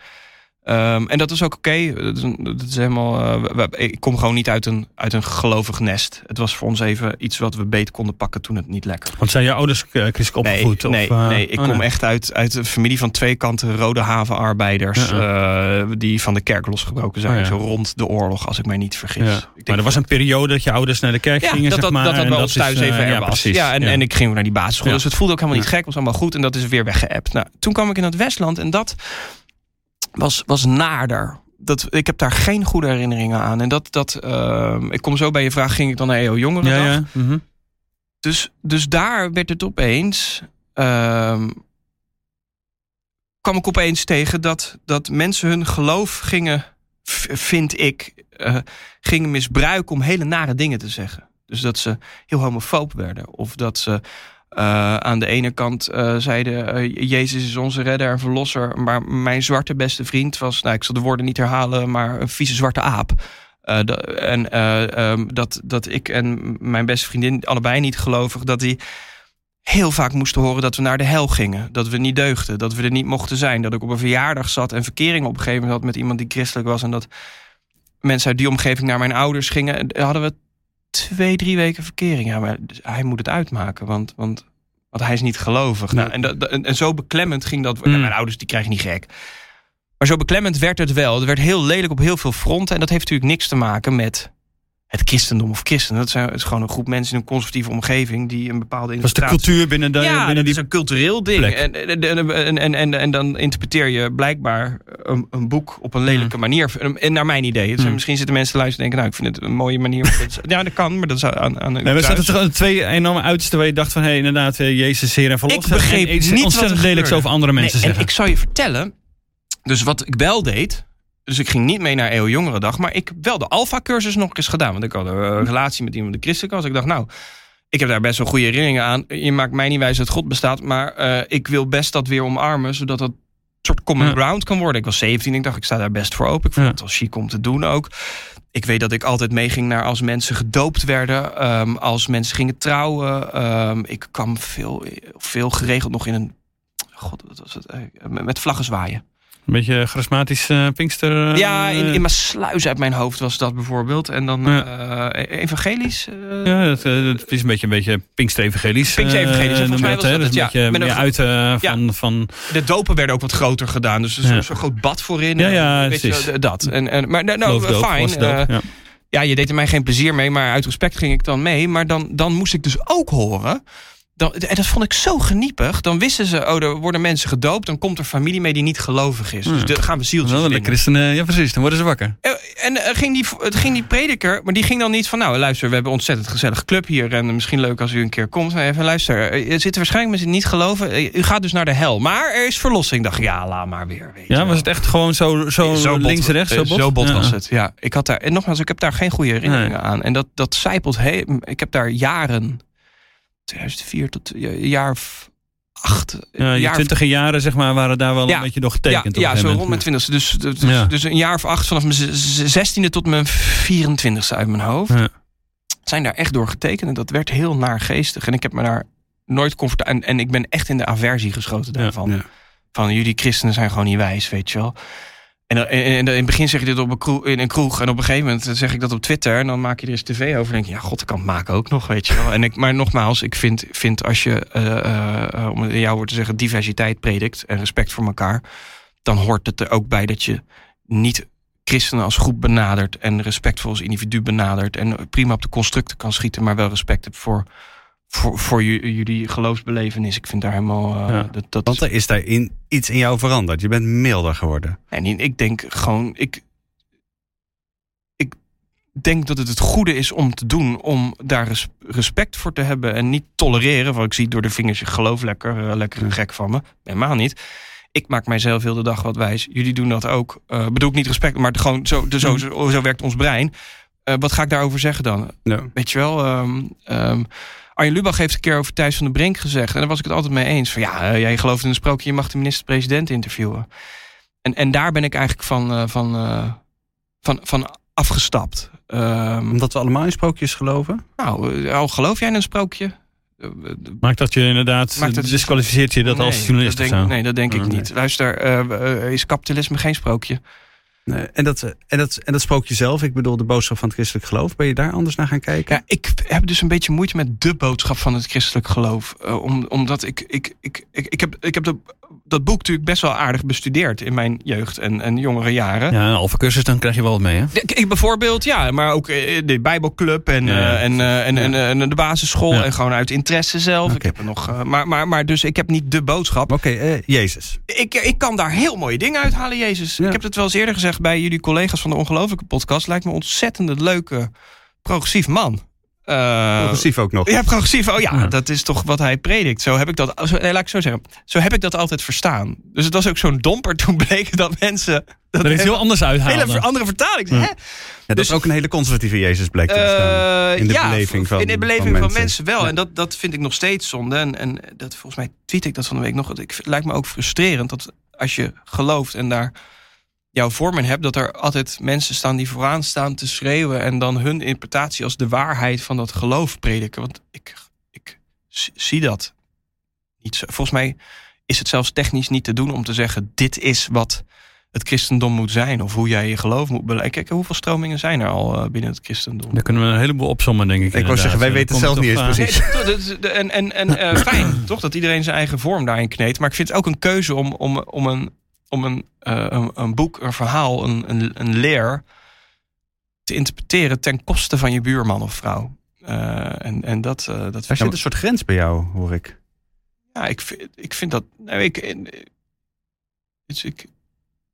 Ehm, en dat is ook oké. Dat, is dat helemaal... eh, ik kom gewoon niet uit een, uit een gelovig nest. Het was voor ons even iets wat we beter konden pakken toen het niet lekker
Want zijn je ouders eh, christelijk
Nee,
opgevoed?
nee,
of, eh,
nee, ik
oh,
kom
nee.
echt uit, uit een familie van twee kanten rode havenarbeiders.
Ja,
eh, die van de kerk losgebroken zijn.
Oh, ja.
zo rond de oorlog, als ik mij niet vergis.
Ja.
Ik
Maar er was een periode dat je ouders naar de kerk gingen,
dat,
zeg
dat,
maar.
dat dat
en
bij ons
is,
thuis
eh,
even er
ja,
was. Ja, en, en ik ging naar die basisschool. Dus het voelde ook helemaal niet gek. was allemaal goed. En dat is weer weggeëpt. Nou, toen kwam ik in het Westland. En dat was, was naarder. Dat, ik heb daar geen goede herinneringen aan. En dat, dat ehm, ik kom zo bij je vraag. Ging ik dan naar EO Jongeren?
Ja, ja. mhm.
Dus, dus daar werd het opeens. ehm, kwam ik opeens tegen dat, dat mensen hun geloof gingen, vind ik, eh, gingen misbruiken om hele nare dingen te zeggen. Dus dat ze heel homofoob werden. Of dat ze eh, aan de ene kant eh, zeiden: eh, Jezus is onze redder en verlosser. Maar mijn zwarte beste vriend was, nou, ik zal de woorden niet herhalen, maar een vieze zwarte aap. Eh, da- en eh, ehm, dat, dat ik en mijn beste vriendin allebei niet gelovig, dat die heel vaak moesten horen dat we naar de hel gingen. Dat we niet deugden, dat we er niet mochten zijn. Dat ik op een verjaardag zat en verkering op een gegeven moment had met iemand die christelijk was. En dat mensen uit die omgeving naar mijn ouders gingen. En hadden we twee, drie weken verkering. Ja, maar dus hij moet het uitmaken, want, want, want hij is niet gelovig. Nou, en, dat, en, en zo beklemmend ging dat.
Mm.
Mijn ouders die krijgen niet gek. Maar zo beklemmend werd het wel. Het werd heel lelijk op heel veel fronten. En dat heeft natuurlijk niks te maken met het christendom of christenen. Dat zijn, het is gewoon een groep mensen in een conservatieve omgeving... die een bepaalde
Dat was de cultuur binnen, de,
ja,
binnen
dat
die...
is een cultureel ding. En, en, en, en, en, en dan interpreteer je blijkbaar een, een boek op een lelijke manier. En naar mijn idee. Dus
Mm.
Misschien zitten mensen te luisteren en denken... nou, ik vind het een mooie manier. dat is- ja, dat kan, maar dat is aan, aan
Nee, we zaten toch aan twee enorme uitersten waar je dacht van... hé, inderdaad, eh, Jezus, Heer en Verlosser.
Ik begreep
en iets
niet wat
ontzettend lelijks over andere mensen
Nee, en ik zal je vertellen. Dus wat ik wel deed. Dus ik ging niet mee naar EO Jongerendag. Maar ik heb wel de Alpha-cursus nog eens gedaan. Want ik had een relatie met iemand die christelijk was. Ik dacht, nou, ik heb daar best wel goede herinneringen aan. Je maakt mij niet wijs dat God bestaat. Maar eh, ik wil best dat weer omarmen. Zodat dat een soort common
Ja.
ground kan worden. Ik was 17. Ik dacht, ik sta daar best voor open. Ik vond
Ja.
het wel chic om te doen ook. Ik weet dat ik altijd meeging naar als mensen gedoopt werden. ehm, als mensen gingen trouwen. ehm, ik kwam veel, veel geregeld nog in een... God, wat was het? eh, met vlaggen zwaaien.
Een beetje charismatisch eh Pinkster... eh,
ja, in, in mijn sluis uit mijn hoofd was dat bijvoorbeeld. En dan
Ja.
eh, evangelisch. eh,
Ja, dat, eh, dat is een beetje, een beetje Pinkster-evangelisch.
Pinkster-evangelisch,
eh,
volgens mij was dat
Dus
het, ja.
beetje meer uit eh,
Ja.
van... van
De dopen werden ook wat groter gedaan. Dus er zo'n groot bad voorin.
Ja, ja,
je,
precies.
dat. En, en, maar nou, nou, fijn. eh,
ja,
je deed er mij geen plezier mee, maar uit respect ging ik dan mee. Maar dan, dan moest ik dus ook horen. Dan, en dat vond ik zo geniepig. Dan wisten ze, oh, er worden mensen gedoopt. Dan komt er familie mee die niet gelovig is. Dus
Ja.
dan gaan we zieltjes
Wel, de christenen, ja precies, dan worden ze wakker.
Eh, En eh, ging die, het ging die prediker, maar die ging dan niet van... nou, luister, we hebben een ontzettend gezellige club hier... en misschien leuk als u een keer komt. Even luister, eh, er zitten waarschijnlijk mensen die niet geloven. U gaat dus naar de hel, maar er is verlossing. Dacht, ja, laat maar weer. Weet
Ja, was het echt gewoon zo, zo,
bot-
links-rechts? Zo bot,
Zo bot
Ja.
was het, ja. Ik had daar, en nogmaals, ik heb daar geen goede herinneringen
Nee.
aan. En dat, dat zijpelt, he, ik heb daar jaren, 2004 tot een jaar of acht.
Ja, je
jaar of-
twintige jaren zeg maar, waren daar wel
Ja.
een beetje door getekend.
Ja, ja zo rond mijn twintigste. Dus, dus,
Ja.
dus een jaar of acht vanaf mijn zestiende tot mijn 24ste uit mijn hoofd.
Ja.
zijn daar echt door getekend. En dat werd heel naargeestig. En ik heb me daar nooit comfortabel... En, en ik ben echt in de aversie geschoten daarvan. Van jullie christenen zijn gewoon niet wijs, weet je wel. En, en, in het begin zeg je dit op een kroeg, in een kroeg. En op een gegeven moment zeg ik dat op Twitter. En dan maak je er eens tv over. En denk je, ja, god, ik kan het maken ook nog, weet je wel. En ik, maar nogmaals, ik vind, vind als je, eh, eh, eh, om het jouw woord te zeggen, diversiteit predikt. En respect voor elkaar. Dan hoort het er ook bij dat je niet christenen als groep benadert. En respectvol als individu benadert. En prima op de constructen kan schieten. Maar wel respect hebt voor, voor, voor ju- jullie geloofsbelevenis. Ik vind daar helemaal... eh,
Ja.
dat, dat
Want er is daar in, iets in jou veranderd. Je bent milder geworden.
En ik denk gewoon, ik, ik denk dat het het goede is om te doen, om daar res- respect voor te hebben en niet tolereren. Want ik zie door de vingers, ik geloof lekker, eh, lekker gek van me. Helemaal niet. Ik maak mijzelf heel de dag wat wijs. Jullie doen dat ook. Eh bedoel ik niet respect, maar gewoon zo, de, zo, zo, zo werkt ons brein. Eh, wat ga ik daarover zeggen dan? Weet je wel, ehm ehm, Arjen Lubach heeft een keer over Thijs van den Brink gezegd. En daar was ik het altijd mee eens. Van ja, eh, jij gelooft in een sprookje, je mag de minister-president interviewen. En, en daar ben ik eigenlijk van, eh, van, eh, van, van afgestapt. Ehm,
Omdat we allemaal in sprookjes geloven?
nou, al geloof jij in een sprookje?
Maakt dat je inderdaad,
Maakt dat-
disqualificeert je dat
nee,
als journalist
dat
of
denk,
zo?
Nee, dat denk ik
Oh, nee.
niet. Luister, is kapitalisme geen sprookje?
En, dat, en, dat, en dat sprookje zelf, ik bedoel de boodschap van het christelijk geloof. Ben je daar anders naar gaan kijken?
Ja, ik heb dus een beetje moeite met de boodschap van het christelijk geloof. Eh, om, omdat ik, ik, ik, ik, ik heb, ik heb dat, dat boek natuurlijk best wel aardig bestudeerd in mijn jeugd en, en jongere jaren.
Ja, een halve cursus, dan krijg je wel wat mee, hè?
Ik, bijvoorbeeld, ja, maar ook eh, de Bijbelclub en,
Ja, ja.
eh, en, eh, en, en, en de basisschool en gewoon uit interesse zelf. Ik heb er nog, maar, maar, maar dus ik heb niet de boodschap.
Oké, Jezus.
Ik, ik kan daar heel mooie dingen uithalen, Jezus. Ik heb het wel eens eerder gezegd bij jullie collega's van de Ongelofelijke Podcast. Lijkt me een ontzettend leuke, progressief man. Eh,
Progressief ook nog.
Ja, progressief. Oh ja,
Ja.
dat is toch wat hij predikt. Zo heb ik dat. Zo, nee, laat ik zo zeggen. Zo heb ik dat altijd verstaan. Dus het was ook zo'n domper toen bleek dat mensen. Dat
Dat is heel anders
hele
uithalen.
ver- andere vertaling.
Ja.
Hè?
Ja, dat
Dus-
is ook een hele conservatieve Jezus blijkt te bestaan.
Eh,
In de
ja,
beleving van-
in de beleving
van
van,
mensen.
mensen. wel.
Ja.
En dat, dat vind ik nog steeds zonde. En, en dat, volgens mij tweet ik dat van de week nog. Het lijkt me ook frustrerend dat als je gelooft en daar jouw vorm in hebt, dat er altijd mensen staan die vooraan staan te schreeuwen en dan hun interpretatie als de waarheid van dat geloof prediken. Want ik, ik zie dat niet zo. Volgens mij is het zelfs technisch niet te doen om te zeggen: dit is wat het christendom moet zijn. Of hoe jij je geloof moet beleiden. Kijk, hoeveel stromingen zijn er al eh, binnen het christendom?
Daar kunnen we een heleboel opzommen, denk ik.
Ik wou
inderdaad.
zeggen, wij weten zelf niet eens precies.
Nee, en en, en eh, fijn, toch? Dat iedereen zijn eigen vorm daarin kneedt. Maar ik vind het ook een keuze om, om, om, een, om een, eh, een, een boek, een verhaal, een, een, een leer te interpreteren ten koste van je buurman of vrouw. Eh, en, en dat, eh, dat
Er
vind
zit een soort grens bij jou, hoor ik.
Ja, ik vind, ik vind dat. Nou, ik, dus ik,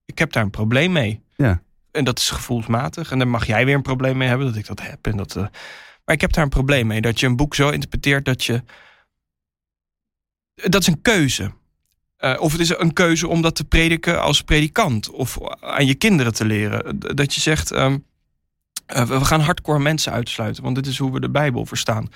ik heb daar een probleem mee.
Ja.
En dat is gevoelsmatig. En dan mag jij weer een probleem mee hebben dat ik dat heb. En dat, maar ik heb daar een probleem mee. Dat je een boek zo interpreteert dat je. Dat is een keuze. Eh, of het is een keuze om dat te prediken als predikant. Of aan je kinderen te leren. Dat je zegt. ehm, eh, we gaan hardcore mensen uitsluiten. Want dit is hoe we de Bijbel verstaan.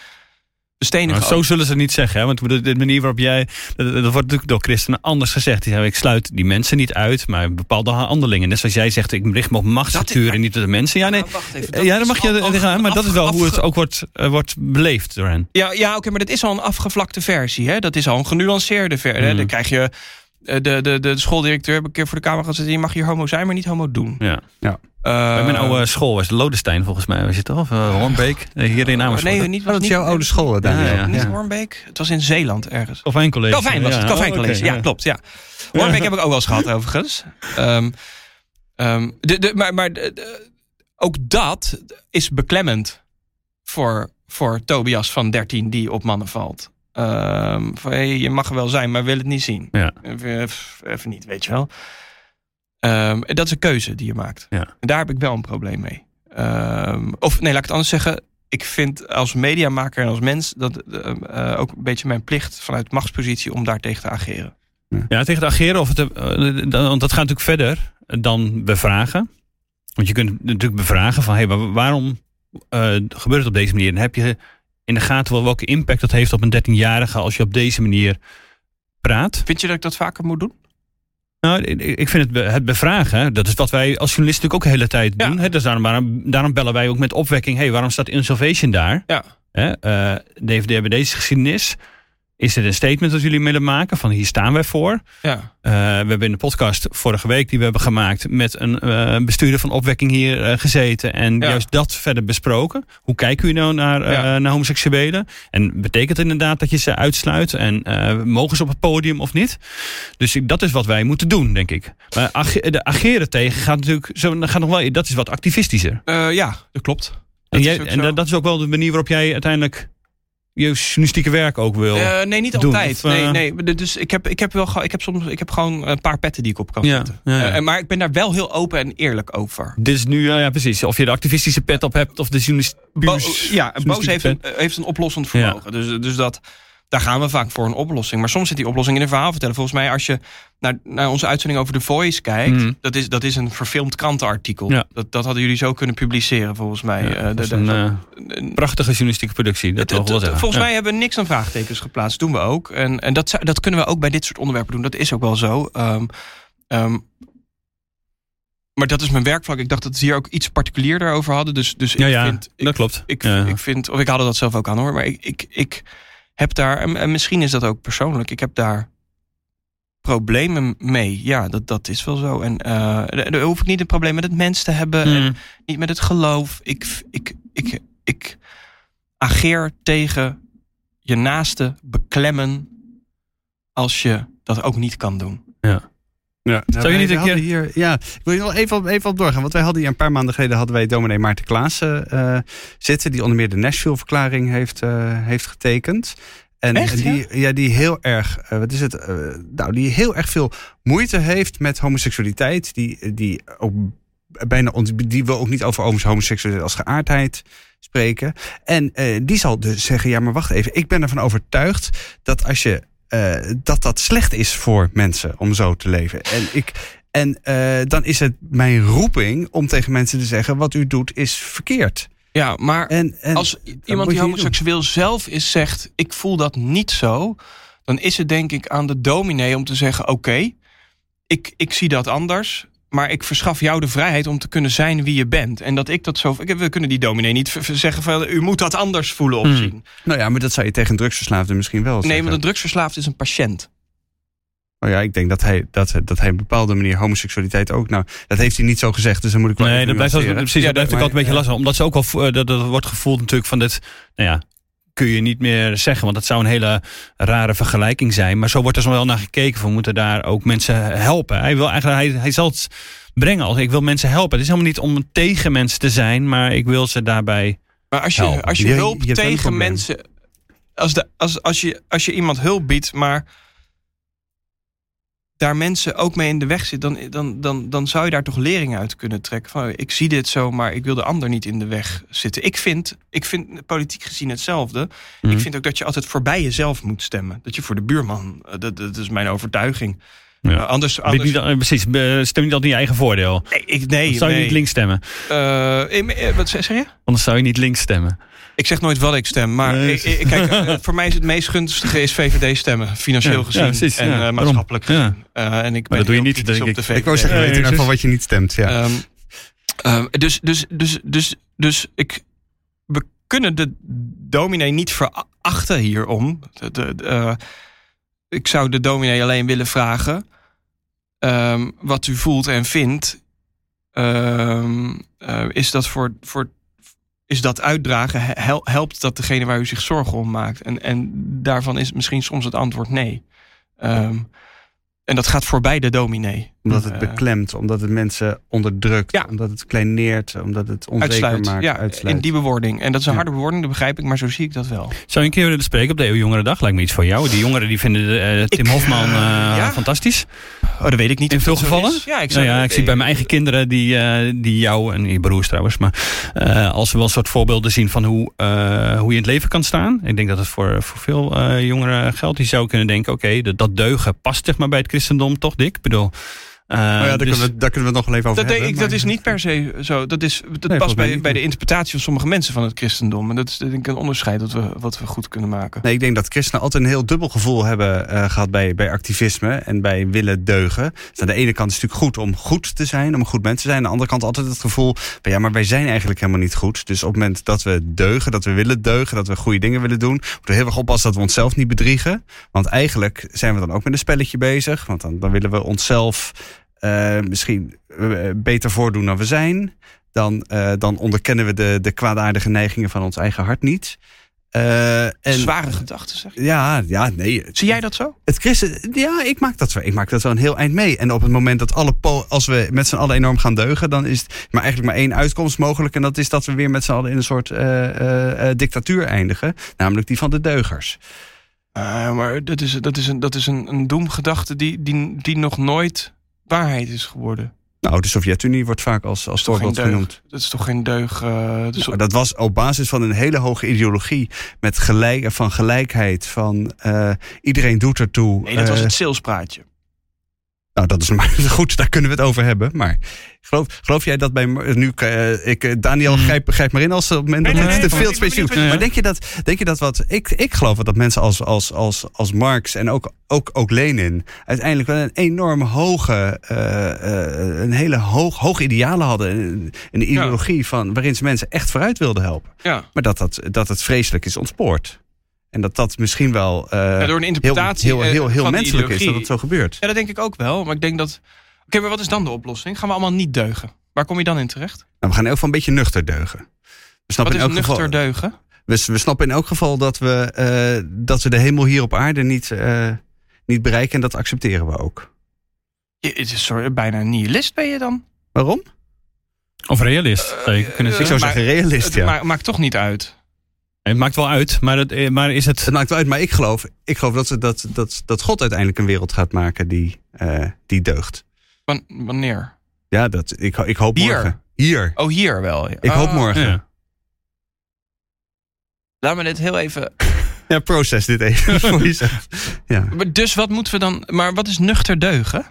Stenigen
Maar zo zullen ze het niet zeggen. Hè? Want de, de manier waarop jij. Dat, dat wordt natuurlijk door christenen anders gezegd. Die zeggen: ik sluit die mensen niet uit, maar bepaalde handelingen. Net zoals jij zegt: ik richt me op machtsstructuren,
Dat-
niet op de mensen. Ja, nee.
Nou, wacht even,
ja, dan mag je
al-
gaan, maar dat is wel hoe het ook wordt, eh, wordt beleefd door hen.
Ja, ja oké, maar dat is al een afgevlakte versie. Hè? Dat is al een genuanceerde versie.
Mhm.
Dan krijg je... eh, De, de, de, de schooldirecteur heb ik een keer voor de camera gezet. Je mag hier homo zijn, maar niet homo doen.
Ja.
Eh,
Bij mijn oude school was Lodestein volgens mij. Was je toch? Of uh, Hornbeek? Eh, hier in Amersfoort.
Nee, niet,
Oh, dat
niet-
jouw oude school,
niet-
Daniel.
Ja, ja.
Niet Hornbeek. Het was in Zeeland ergens.
Calvijn College.
Calvijn was het. Calvijn
oh,
College.
oké,
ja, klopt. Ja. Hornbeek heb ik ook wel eens gehad, overigens. Ehm, ehm, de, de, maar maar de- de- ook dat is beklemmend voor, voor Tobias van 13 die op mannen valt. Ehm, van, hey, je mag er wel zijn, maar wil het niet zien.
Ja.
Even, niet, weet je wel. Ehm, dat is een keuze die je maakt.
Ja.
En daar heb ik wel een probleem mee. Ehm, of nee, laat ik het anders zeggen. Ik vind als mediamaker en als mens dat eh, ook een beetje mijn plicht vanuit machtspositie om daar tegen te ageren.
Ja, tegen het ageren. Of het, eh, dan- want dat gaat natuurlijk verder dan bevragen. Want je kunt natuurlijk bevragen van... Hey, maar waarom eh, gebeurt het op deze manier? En heb je in de gaten wel welke impact dat heeft op een 13-jarige... als je op deze manier praat?
Vind je dat ik dat vaker moet doen?
Nou, ik- vind het, be- het bevragen, dat is wat wij als journalist natuurlijk ook de hele tijd
Ja.
doen. Dus daarom, waarom, daarom bellen wij ook met opwekking. hey, waarom staat Insolvation daar?
Ja.
Eh, DVD hebben deze geschiedenis. Is er een statement dat jullie willen maken? Van hier staan wij voor.
Ja.
Eh, we hebben in de podcast vorige week die we hebben gemaakt met een eh, bestuurder van opwekking hier eh, gezeten en
Ja.
juist dat verder besproken. Hoe kijken jullie nou naar,
Ja.
naar homoseksuelen? En betekent het inderdaad dat je ze uitsluit? En mogen ze op het podium of niet? Dus ik- dat is wat wij moeten doen, denk ik. Maar de ageren tegen gaat natuurlijk zo, gaat nog wel, dat is wat activistischer.
Ja, dat klopt. Dat
en jij, en dat is ook wel de manier waarop jij uiteindelijk je journalistieke werk ook wil.
Eh, nee, niet
doen,
altijd.
of, eh,
nee, nee. Dus ik heb, ik heb wel ik heb soms ik heb gewoon een paar petten die ik op kan
Ja,
zetten.
ja, ja.
Eh, maar ik ben daar wel heel open en eerlijk over.
Dit is nu, ja, precies. Of je de activistische pet op hebt of de journalist.
Bo ja, Boos heeft een, heeft een oplossend vermogen. Dus, dus dat, daar gaan we vaak voor een oplossing. Maar soms zit die oplossing in een verhaal vertellen. Volgens mij, als je naar, naar onze uitzending over The Voice kijkt,
Mhm.
dat, is, dat is een verfilmd krantenartikel.
Ja.
Dat, dat hadden jullie zo kunnen publiceren, volgens mij.
Ja,
Eh,
dat is een, eh,
een-
prachtige journalistieke productie. Dat wel.
Volgens
Ja.
mij hebben we niks aan vraagtekens geplaatst. Doen we ook. En, en dat, zou- dat kunnen we ook bij dit soort onderwerpen doen. Dat is ook wel zo. Ehm, ehm, maar dat is mijn werkvlak. Ik dacht dat we hier ook iets particulierder over hadden. Dus, dus ik
Ja, ja,
vind... Ik,
dat klopt.
ik,
Ja.
ik vind... Of ik haalde dat zelf ook aan hoor. Maar ik, ik, ik heb daar... En, en misschien is dat ook persoonlijk. Ik heb daar problemen mee. Ja, dat, dat is wel zo. En eh daar hoef ik niet een probleem met het mens te hebben. En
Mm.
niet met het geloof. Ik, ik, ik, ik ageer tegen je naaste beklemmen als je dat ook niet kan doen.
Ja,
Zou je niet een keer-
Hier, ja, ik wil hier nog even, op- even op doorgaan. Want wij hadden hier een paar maanden geleden hadden wij dominee Maarten Klaassen eh, zitten. Die onder meer de Nashville-verklaring heeft, eh, heeft getekend. En,
Echt,
en die, ja? die heel erg, eh, wat is het? nou, die heel erg veel moeite heeft met homoseksualiteit. Die, die ook bijna die wil ook niet over homoseksualiteit als geaardheid spreken. En die zal dus zeggen: ja, maar wacht even. Ik ben ervan overtuigd dat als je eh, dat dat slecht is voor mensen om zo te leven. En ik. En eh, dan is het mijn roeping om tegen mensen te zeggen: wat u doet is verkeerd.
Ja, maar
En, en
als iemand die homoseksueel zelf is zegt... ik voel dat niet zo... dan is het denk ik aan de dominee om te zeggen... oké, ik, ik zie dat anders... maar ik verschaf jou de vrijheid om te kunnen zijn wie je bent. En dat ik dat zo... We kunnen die dominee niet zeggen van... u moet dat anders voelen of
Hmm.
zien.
Nou ja, maar dat zou je tegen een drugsverslaafde misschien wel
Nee,
zeggen.
want een drugsverslaafd is een patiënt.
Oh ja, ik denk dat hij, dat, dat hij op een bepaalde manier homoseksualiteit ook... Nou, dat heeft hij niet zo gezegd, dus dan moet ik wel
Nee, dat blijft,
nuanceren.
precies, dat blijft
maar-
ook altijd een beetje lastig. Omdat ze ook al vo- dat, dat wordt gevoeld natuurlijk van dit. Nou ja, kun je niet meer zeggen. Want dat zou een hele rare vergelijking zijn. Maar zo wordt er zo wel naar gekeken. We moeten daar ook mensen helpen. Hij wil eigenlijk, hij, hij zal het brengen als ik wil mensen helpen. Het is helemaal niet om tegen mensen te zijn, maar ik wil ze daarbij.
Maar als je,
Helpen.
als je hulp
je
tegen mensen... Als, de, als, als, je, als je iemand hulp biedt, maar daar mensen ook mee in de weg zitten... dan, dan, dan, dan zou je daar toch lering uit kunnen trekken. Van, ik zie dit zo, maar ik wil de ander niet in de weg zitten. Ik vind, ik vind politiek gezien hetzelfde.
Mhm.
Ik vind ook dat je altijd voorbij jezelf moet stemmen. Dat je voor de buurman, eh, dat, dat is mijn overtuiging.
Ja.
Eh, anders, anders
Niet, eh, precies, stem niet altijd in je eigen voordeel.
nee, ik, nee,
Dan zou je
nee.
niet links stemmen.
Wat zeg je?
Anders zou je niet links stemmen.
Ik zeg nooit wat ik stem, maar
Nee.
ik, ik- kijk, eh, voor mij is het meest gunstige is VVD stemmen, financieel
Ja,
gezien
ja, precies,
en
ja,
eh, maatschappelijk
Ja.
gezien. Eh, en ik ben
dat doe je niet, denk ik.
VVD.
Ik wou zeggen,
Ja,
weet in ieder
precies.
geval wat je niet stemt. Ja.
Ehm, ehm, dus, dus, dus, dus, dus ik, we kunnen de dominee niet verachten hierom. De, de, de, eh, ik zou de dominee alleen willen vragen ehm, wat u voelt en vindt. Ehm, eh, is dat voor, voor is dat uitdragen, hel- helpt dat degene waar u zich zorgen om maakt? En, en daarvan is misschien soms het antwoord nee. Ehm, en dat gaat voorbij de dominee.
Omdat het
Eh,
beklemt, omdat het mensen onderdrukt,
Ja.
omdat het kleineert, omdat het onzeker
uitsluit.
maakt.
ja,
uitsluit.
in die bewoording. En dat is een
Ja.
harde bewoording, dat begrijp ik, maar zo zie ik dat wel.
Zou je een keer willen spreken op de EU-jongerendag? Lijkt me iets voor jou. Die jongeren die vinden eh, Tim
Ik,
Hofman eh,
ja.
fantastisch.
Oh, dat weet ik niet.
In veel gevallen?
Ja, ik,
Nou ja, ik zie bij mijn eigen kinderen die, eh, die jou en je broers trouwens, maar eh, als we wel een soort voorbeelden zien van hoe, eh, hoe je in het leven kan staan. Ik denk dat het voor, voor veel eh, jongeren geldt. Die zou kunnen denken, oké, dat, dat deugen past zeg maar bij het christendom toch, Dick? Ik bedoel,
ja, daar,
dus-
kunnen we, daar kunnen we het nog wel even over
Dat,
hebben.
ik, dat is niet per se zo. Dat, is, dat past bij, bij de interpretatie van sommige mensen van het christendom. En dat is denk ik een onderscheid dat we, wat we goed kunnen maken.
Nee, ik denk dat christenen altijd een heel dubbel gevoel hebben eh, gehad bij, bij activisme en bij willen deugen. Dus aan de ene kant is het natuurlijk goed om goed te zijn, om een goed mens te zijn. Aan de andere kant altijd het gevoel van ja, maar wij zijn eigenlijk helemaal niet goed. Dus op het moment dat we deugen, dat we willen deugen, dat we goede dingen willen doen, moeten we heel erg oppassen dat we onszelf niet bedriegen. Want eigenlijk zijn we dan ook met een spelletje bezig. Want dan, dan willen we onszelf eh, misschien eh, beter voordoen dan we zijn. Dan, eh, dan onderkennen we de, de kwaadaardige neigingen van ons eigen hart niet. Eh, en,
Zware gedachten, zeg je.
ja, ja, nee.
Zie jij dat zo?
Het christen, ja, ik maak dat wel. Ik maak dat wel een heel eind mee. En op het moment dat alle po als we met z'n allen enorm gaan deugen, dan is het maar eigenlijk maar één uitkomst mogelijk. En dat is dat we weer met z'n allen in een soort eh, eh, eh, dictatuur eindigen. Namelijk die van de deugers.
Eh, maar dat is, dat is, een, dat is een, een doemgedachte die, die, die nog nooit waarheid is geworden.
Nou, de Sovjet-Unie wordt vaak als, als voorbeeld genoemd.
Dat is toch geen deug? eh,
Maar dat was op basis van een hele hoge ideologie. Met gelijk, van gelijkheid. Van eh, iedereen doet ertoe.
nee, dat was
Eh,
het salespraatje.
Nou, dat is maar goed, daar kunnen we het over hebben. Maar geloof, geloof jij dat bij. Nu, eh, ik, eh, Daniel,
Hmm.
grijp, grijp maar in als het op het moment
Nee,
dat
nee,
het te veel specifiek. Maar denk je dat, denk je dat wat. Ik, ik geloof dat mensen als, als, als, als Marx en ook, ook, ook Lenin. uiteindelijk wel een enorm hoge. eh, eh, een hele hoog, hoog idealen hadden. Een, een ideologie van, waarin ze mensen echt vooruit wilden helpen.
Ja.
Maar dat, dat, dat het vreselijk is ontspoord. En dat dat misschien wel. eh,
Ja, door een
heel,
interpretatie
heel, heel, heel,
eh, van de
menselijk is dat het zo gebeurt.
Ja, dat denk ik ook wel. Maar ik denk dat... Oké, maar wat is dan de oplossing? Gaan we allemaal niet deugen? Waar kom je dan in terecht?
Nou, we gaan in elk geval een beetje nuchter deugen. We
Wat
snappen,
is
in elk
nuchter
geval,
deugen?
we, we snappen in elk geval dat we, eh, dat we de hemel hier op aarde niet, eh, niet bereiken. En dat accepteren we ook.
Je, het is soort, bijna een nihilist ben je dan.
Waarom?
Of realist, zou je kunnen
Ik
zeggen.
zou
maar-
zeggen realist,
Het
ja.
ma- maakt toch niet uit.
Het maakt wel uit, maar, het, eh, maar is het...
Het maakt wel uit, maar ik geloof, ik geloof dat, ze, dat, dat, dat God uiteindelijk een wereld gaat maken die, eh, die deugt.
Wan- wanneer?
Ja, dat, ik, ik hoop
Hier?
morgen. Hier.
Oh, hier wel. ja.
Ik hoop
Ah,
morgen.
Ja.
Laat me dit heel even...
Ja, proces dit even voor jezelf. Ja.
Maar Dus wat moeten we dan... Maar wat is nuchter deugen?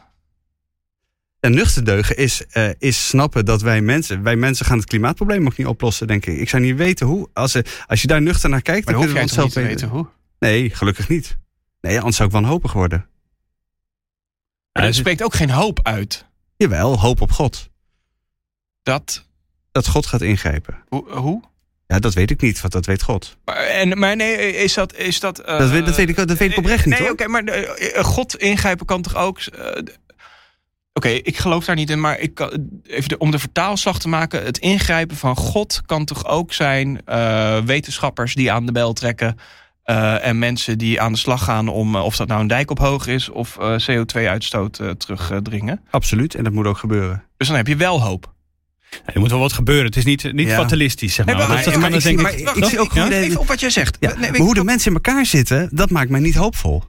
En nuchter deugen is, eh, is snappen dat wij mensen... Wij mensen gaan het klimaatprobleem ook niet oplossen, denk ik. Ik zou niet weten hoe. Als, eh, als je daar nuchter naar kijkt,
Maar
dan
hoef niet
onszelf
te weten hoe?
Nee, gelukkig niet. Nee, anders zou ik wanhopig worden.
Maar er spreekt ook geen hoop uit.
Jawel, hoop op God.
Dat...
Dat God gaat ingrijpen.
Hoe? hoe?
Ja, dat weet ik niet, want dat weet God.
Maar, en, maar nee, is dat... Is dat, eh,
dat, weet, dat, weet ik, dat weet ik oprecht niet,
Nee, oké, maar eh, God ingrijpen kan toch ook... Oké, ik geloof daar niet in, maar ik kan, even de, om de vertaalslag te maken... het ingrijpen van God kan toch ook zijn... eh, wetenschappers die aan de bel trekken... eh, en mensen die aan de slag gaan om... eh, of dat nou een dijk op hoog is... of eh, CO2-uitstoot eh, terugdringen.
Absoluut, en dat moet ook gebeuren.
Dus dan heb je wel hoop.
Er moet wel wat gebeuren. Het is niet, niet
Ja.
fatalistisch, zeg maar.
Nee, maar-
dat,
maar ik zie-
ik...
maar
ik
toch?
zie ook
Ja?
gewoon-
Even op wat jij zegt.
Ja,
Nee,
maar hoe de mensen in elkaar zitten, dat maakt mij niet hoopvol.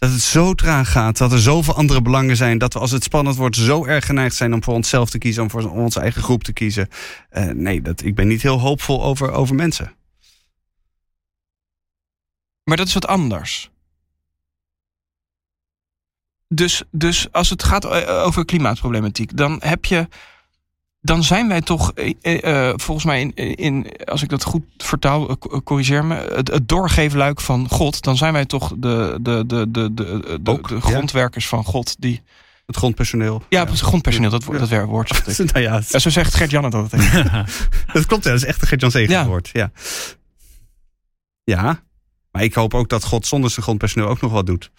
Dat het zo traag gaat, dat er zoveel andere belangen zijn... dat we als het spannend wordt zo erg geneigd zijn om voor onszelf te kiezen... om voor onze eigen groep te kiezen. Eh, nee, dat, ik ben niet heel hoopvol over, over mensen.
Maar dat is wat anders. Dus, dus als het gaat eh, over klimaatproblematiek, dan heb je. Dan zijn wij toch, eh, eh, eh, volgens mij, in, in, als ik dat goed vertaal, co- corrigeer me, het, het doorgeefluik van God, dan zijn wij toch de, de, de, de, de, de,
Ook,
de
ja.
grondwerkers van God. Die,
Het grondpersoneel.
ja, het grondpersoneel, dat,
Ja.
dat wer- woord. zocht ik.
nou ja,
Ja, zo zegt Gert-Jan het altijd.
dat klopt, ja, dat is echt een Gert-Jan
Ja.
woord. Ja. ja, maar ik hoop ook dat God zonder zijn grondpersoneel ook nog wat doet.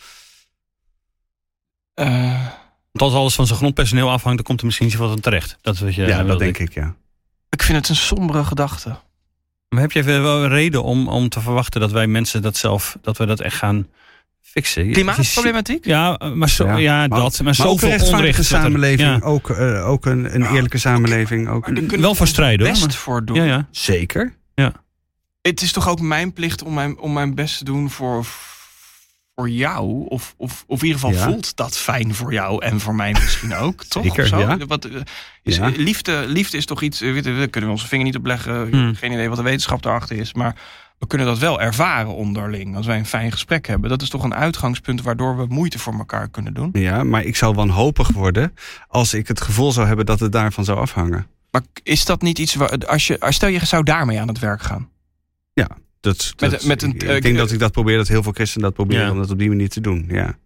Eh,
Want als alles van zijn grondpersoneel afhangt, dan komt er misschien iets wat aan terecht. Dat is wat je
Ja,
wil
dat denk
denken.
ik, ja.
ik vind het een sombere gedachte.
Maar heb je wel een reden om, om te verwachten dat wij mensen dat zelf, dat we dat echt gaan fixen?
Klimaatproblematiek?
Ja, maar, zo, ja,
Ja, maar-
dat. Maar,
Maar ook een
zoveel onrecht. er-
samenleving,
Ja.
ook, eh, ook een, een eerlijke samenleving. Ook
Maar daar
Wel
we
voor strijden, hoor,
best
maar-
voor doen.
Ja, ja.
Zeker.
het is toch ook mijn plicht om mijn, om mijn best te doen voor, voor jou. Of, of, of in ieder geval
Ja.
voelt dat fijn voor jou en voor mij misschien ook. toch?
Zeker,
zo?
ja.
Wat, eh, is,
Ja.
liefde, liefde is toch iets, eh, je, daar kunnen we onze vinger niet op leggen.
Hmm.
Geen idee wat de wetenschap daarachter is. Maar, we kunnen dat wel ervaren onderling. Als wij een fijn gesprek hebben. Dat is toch een uitgangspunt waardoor we moeite voor elkaar kunnen doen.
Ja, maar ik zou wanhopig worden als ik het gevoel zou hebben dat het daarvan zou afhangen.
Maar is dat niet iets waar, als je, stel je zou daarmee aan het werk gaan?
Dat,
Met-
dat-
met een-
ik,
eh,
ik denk dat ik dat probeer, dat heel veel christenen dat proberen
Ja.
om dat op die manier te doen. Ja.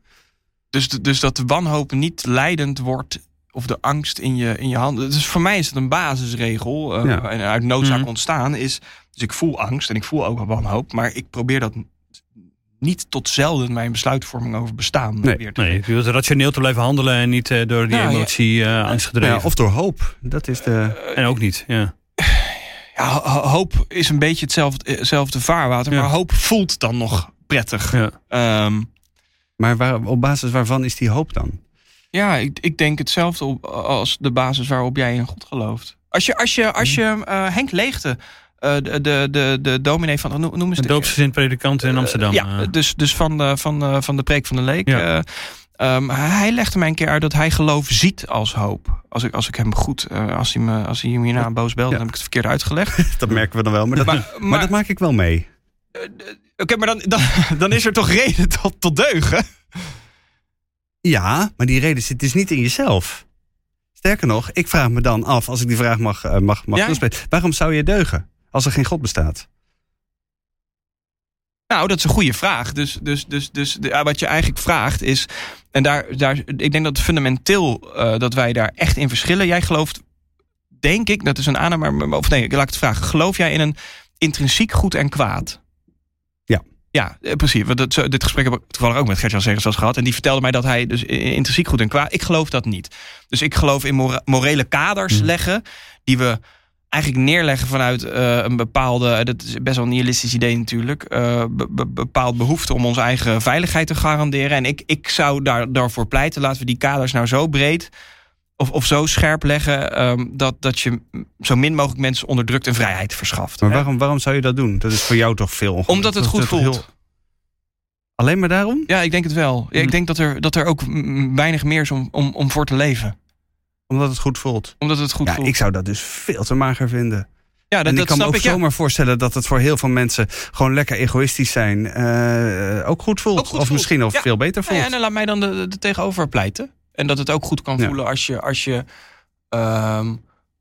Dus, dus dat de wanhoop niet leidend wordt of de angst in je, in je handen. Dus voor mij is het een basisregel. eh,
Ja.
En uit noodzaak
Mhm.
ontstaan is. Dus ik voel angst en ik voel ook wel wanhoop. Maar ik probeer dat niet tot zelden mijn besluitvorming over bestaan
Nee,
weer te
Nee, je wilt rationeel te blijven handelen en niet eh, door die
Nou, ja.
emotie eh angst gedreven.
Ja, of door hoop. Dat is de.
En ook niet, ja.
Ja, ho- hoop is een beetje hetzelfde, hetzelfde vaarwater.
Ja.
Maar hoop voelt dan nog prettig.
Ja.
Ehm,
Maar waar, op basis waarvan is die hoop dan?
Ja, ik, ik denk hetzelfde op, als de basis waarop jij in God gelooft. Als je, als je, als je eh, Henk Leegte, eh, de, de, de, de dominee van, noem eens
Een
de-
doopsgezind predikant in Amsterdam.
ja,
eh.
dus, dus van, de, van, de, van de preek van de leek.
Ja.
Eh, ehm, hij legde mij een keer uit dat hij geloof ziet als hoop. Als ik, als ik hem goed, eh, als, hij me, als hij me hierna boos belde,
Ja.
dan heb ik het verkeerd uitgelegd.
Dat merken we dan wel. Maar dat, maar,
Maar, maar,
dat maak ik wel mee.
oké, maar dan, dan, dan is er toch reden tot, tot deugen?
Ja, maar die reden zit dus niet in jezelf. Sterker nog, ik vraag me dan af, als ik die vraag mag, eh, mag, mag
Ja.
waarom zou je deugen als er geen God bestaat?
Nou, dat is een goede vraag. Dus, dus, dus, dus de- wat je eigenlijk vraagt is. En daar, daar, ik denk dat fundamenteel eh, dat wij daar echt in verschillen. Jij gelooft, denk ik, dat is een aanname, of nee, laat ik het vragen. Geloof jij in een intrinsiek goed en kwaad?
Ja.
Ja, eh, precies. Want dat, dit gesprek heb ik toevallig ook met Gert-Jan Segers gehad. En die vertelde mij dat hij dus intrinsiek goed en kwaad... Ik geloof dat niet. Dus ik geloof in morele kaders
Hmm.
leggen... die we eigenlijk neerleggen vanuit eh, een bepaalde... dat is best wel een nihilistisch idee natuurlijk... be- be- bepaald behoefte om onze eigen veiligheid te garanderen. En ik, ik zou daar, daarvoor pleiten... laten we die kaders nou zo breed... Of, of zo scherp leggen ehm, dat, dat je zo min mogelijk mensen onderdrukt en vrijheid verschaft.
Maar
Hè?
waarom, waarom zou je dat doen? Dat is voor jou toch veel.
Omdat het goed voelt.
heel- Alleen maar daarom?
Ja, ik denk het wel. Ja, ik
Hm.
denk dat er, dat er ook mm, weinig meer is om, om, om voor te leven.
Omdat het goed voelt.
Omdat het goed
ja,
voelt.
ik zou dat dus veel te mager vinden.
ja, dat,
en ik
dat
kan me ook
ik. Ja.
zomaar voorstellen dat het voor heel veel mensen gewoon lekker egoïstisch zijn. eh, ook goed voelt.
Ook goed
of
voelt.
misschien nog
Ja.
veel beter voelt.
ja, en dan laat mij dan de, de tegenover pleiten. En dat het ook goed kan voelen als je, als je ehm,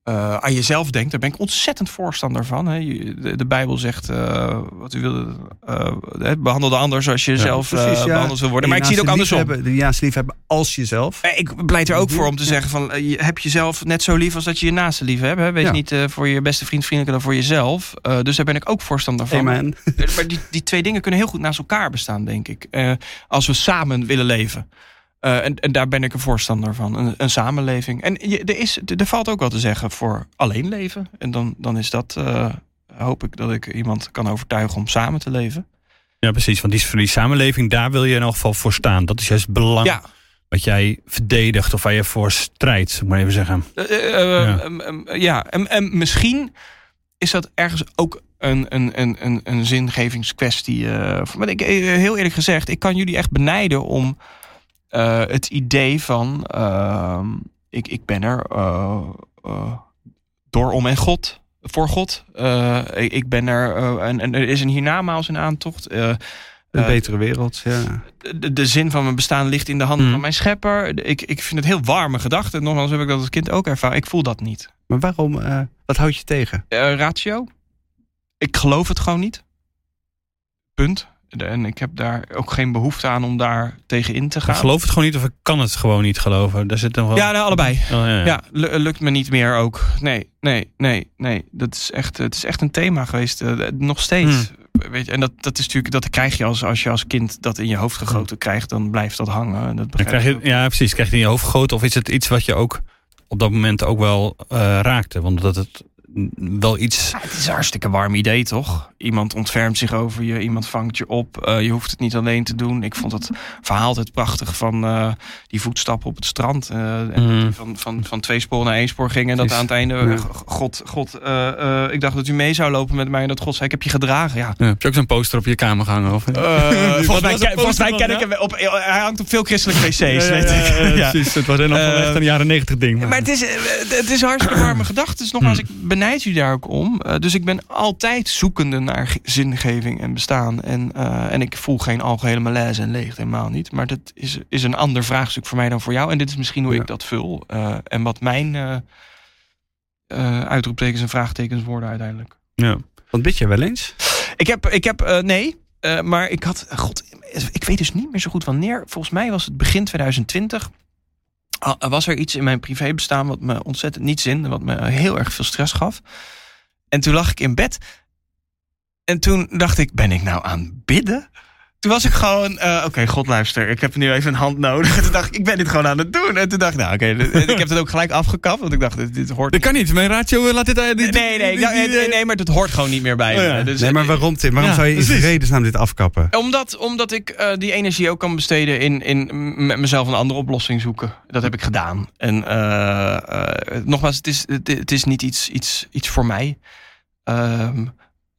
eh, aan jezelf denkt. Daar ben ik ontzettend voorstander van. Hè. De, de Bijbel zegt, eh, wat u wilde, hè, behandel de ander zoals je
Ja,
zelf eh,
precies, ja.
behandeld wil worden. Maar ik zie het ook
naaste
andersom.
liefhebben- De juiste lief hebben als jezelf.
Ik pleit er ook voor om te
Ja.
zeggen van je heb jezelf net zo lief als dat je je naaste lief hebt. Hè? Wees niet voor je beste vriend vriendelijker dan voor jezelf. Dus daar ben ik ook voorstander van.
Amen.
Maar die, die twee dingen kunnen heel goed naast elkaar bestaan, denk ik. Als we samen willen leven. Eh, en, en daar ben ik een voorstander van. Een, een samenleving. En je, er, is, er valt ook wel te zeggen voor alleen leven. En dan, dan is dat, eh, hoop ik dat ik iemand kan overtuigen om samen te leven.
Ja, precies. Want die, voor die samenleving, daar wil je in elk geval voor staan. Dat is juist belang
Ja,
wat jij verdedigt of waar je voor strijdt, zou ik maar even zeggen.
Eh,
Ja.
ja. En, en misschien is dat ergens ook een, een, een, een, zingevingskwestie. maar ik, heel eerlijk gezegd, ik kan jullie echt benijden om eh, het idee van... ehm, ik, ik ben er eh, eh, door om en God, voor God. Ik, ik ben er, en, en er is een hiernamaals een aantocht.
Een betere wereld, ja.
de, de zin van mijn bestaan ligt in de handen
Mhm.
van mijn schepper. Ik, ik vind het heel warme gedachte. Nogmaals heb ik dat als kind ook ervaren. Ik voel dat niet.
Maar waarom, eh, wat houd je tegen?
Ratio? Ik geloof het gewoon niet. Punt. En ik heb daar ook geen behoefte aan om daar tegen in te
Ik
gaan.
geloof het gewoon niet of ik kan het gewoon niet geloven. Daar zit nog wel...
Ja, nou, allebei.
Oh, ja, ja.
Ja, lu- lukt me niet meer ook. Nee, nee, nee, nee. Dat is echt, het is echt een thema geweest. eh, nog steeds. Weet je, en dat, dat is natuurlijk, dat krijg je als, als je als kind dat in je hoofd gegoten krijgt, dan blijft dat hangen. En Dat
Dan
begrijp
krijg
ik
je, ja, precies. Krijg je het in je hoofd gegoten? Of is het iets wat je ook op dat moment ook wel eh, raakte? Want dat het wel iets...
Ja, het is een hartstikke warm idee, toch? Iemand ontfermt zich over je, iemand vangt je op. Eh, je hoeft het niet alleen te doen. Ik vond het verhaal altijd prachtig van eh, die voetstappen op het strand. eh, en
Mhm.
dat die van, van, van twee sporen naar één spoor ging. En dat aan het einde,
Ja.
God, God eh, eh, ik dacht dat u mee zou lopen met mij. En dat God zei, ik heb je gedragen. Ja.
Ja, heb je ook zo'n poster op je kamer gehangen? Of?
Eh, volgens mij, volgens mij ken
van,
ik hem op. Hij hangt op veel christelijke wc's.
Ja, ja,
weet
ja,
ik.
precies. Het was
Eh,
echt een jaren negentig ding.
Maar het is, het is een hartstikke warme gedachte. Dus nogmaals,
Hmm.
ik benijd daar ook om. Eh, dus ik ben altijd zoekende naar ge- zingeving en bestaan. En, eh, en ik voel geen algehele malaise en leegte, helemaal niet. Maar dat is, is een ander vraagstuk voor mij dan voor jou. En dit is misschien hoe
Ja.
ik dat vul. Eh, en wat mijn uitroeptekens en vraagtekens worden uiteindelijk.
Ja.
Want bid je wel eens?
Ik heb, ik heb nee, maar ik had, god, ik weet dus niet meer zo goed wanneer. Volgens mij was het begin 2020. Ah, was er iets in mijn privébestaan wat me ontzettend niet zinde, wat me heel erg veel stress gaf. En toen lag ik in bed. En toen dacht ik, ben ik nou aan bidden? Toen was ik gewoon, eh, oké, God luister, ik heb nu even een hand nodig. En toen dacht ik, ik ben dit gewoon aan het doen. En toen dacht ik, nou oké, ik heb het ook gelijk afgekapt. Want ik dacht, dit, dit hoort
Dat kan niet. Mijn ratio eh, laat dit... eh, dit-
Nee, nee,
dit-
nee, nee, nee, maar het hoort gewoon niet meer bij
Oh
me.
ja.
Dus,
Nee, maar waarom Tim? Waarom
Ja,
zou je in vredesnaam dit afkappen?
Omdat, omdat ik eh, die energie ook kan besteden in, in met mezelf een andere oplossing zoeken. Dat heb ik gedaan. En eh, eh, nogmaals, het is, het, het is niet iets, iets, iets voor mij. Ehm,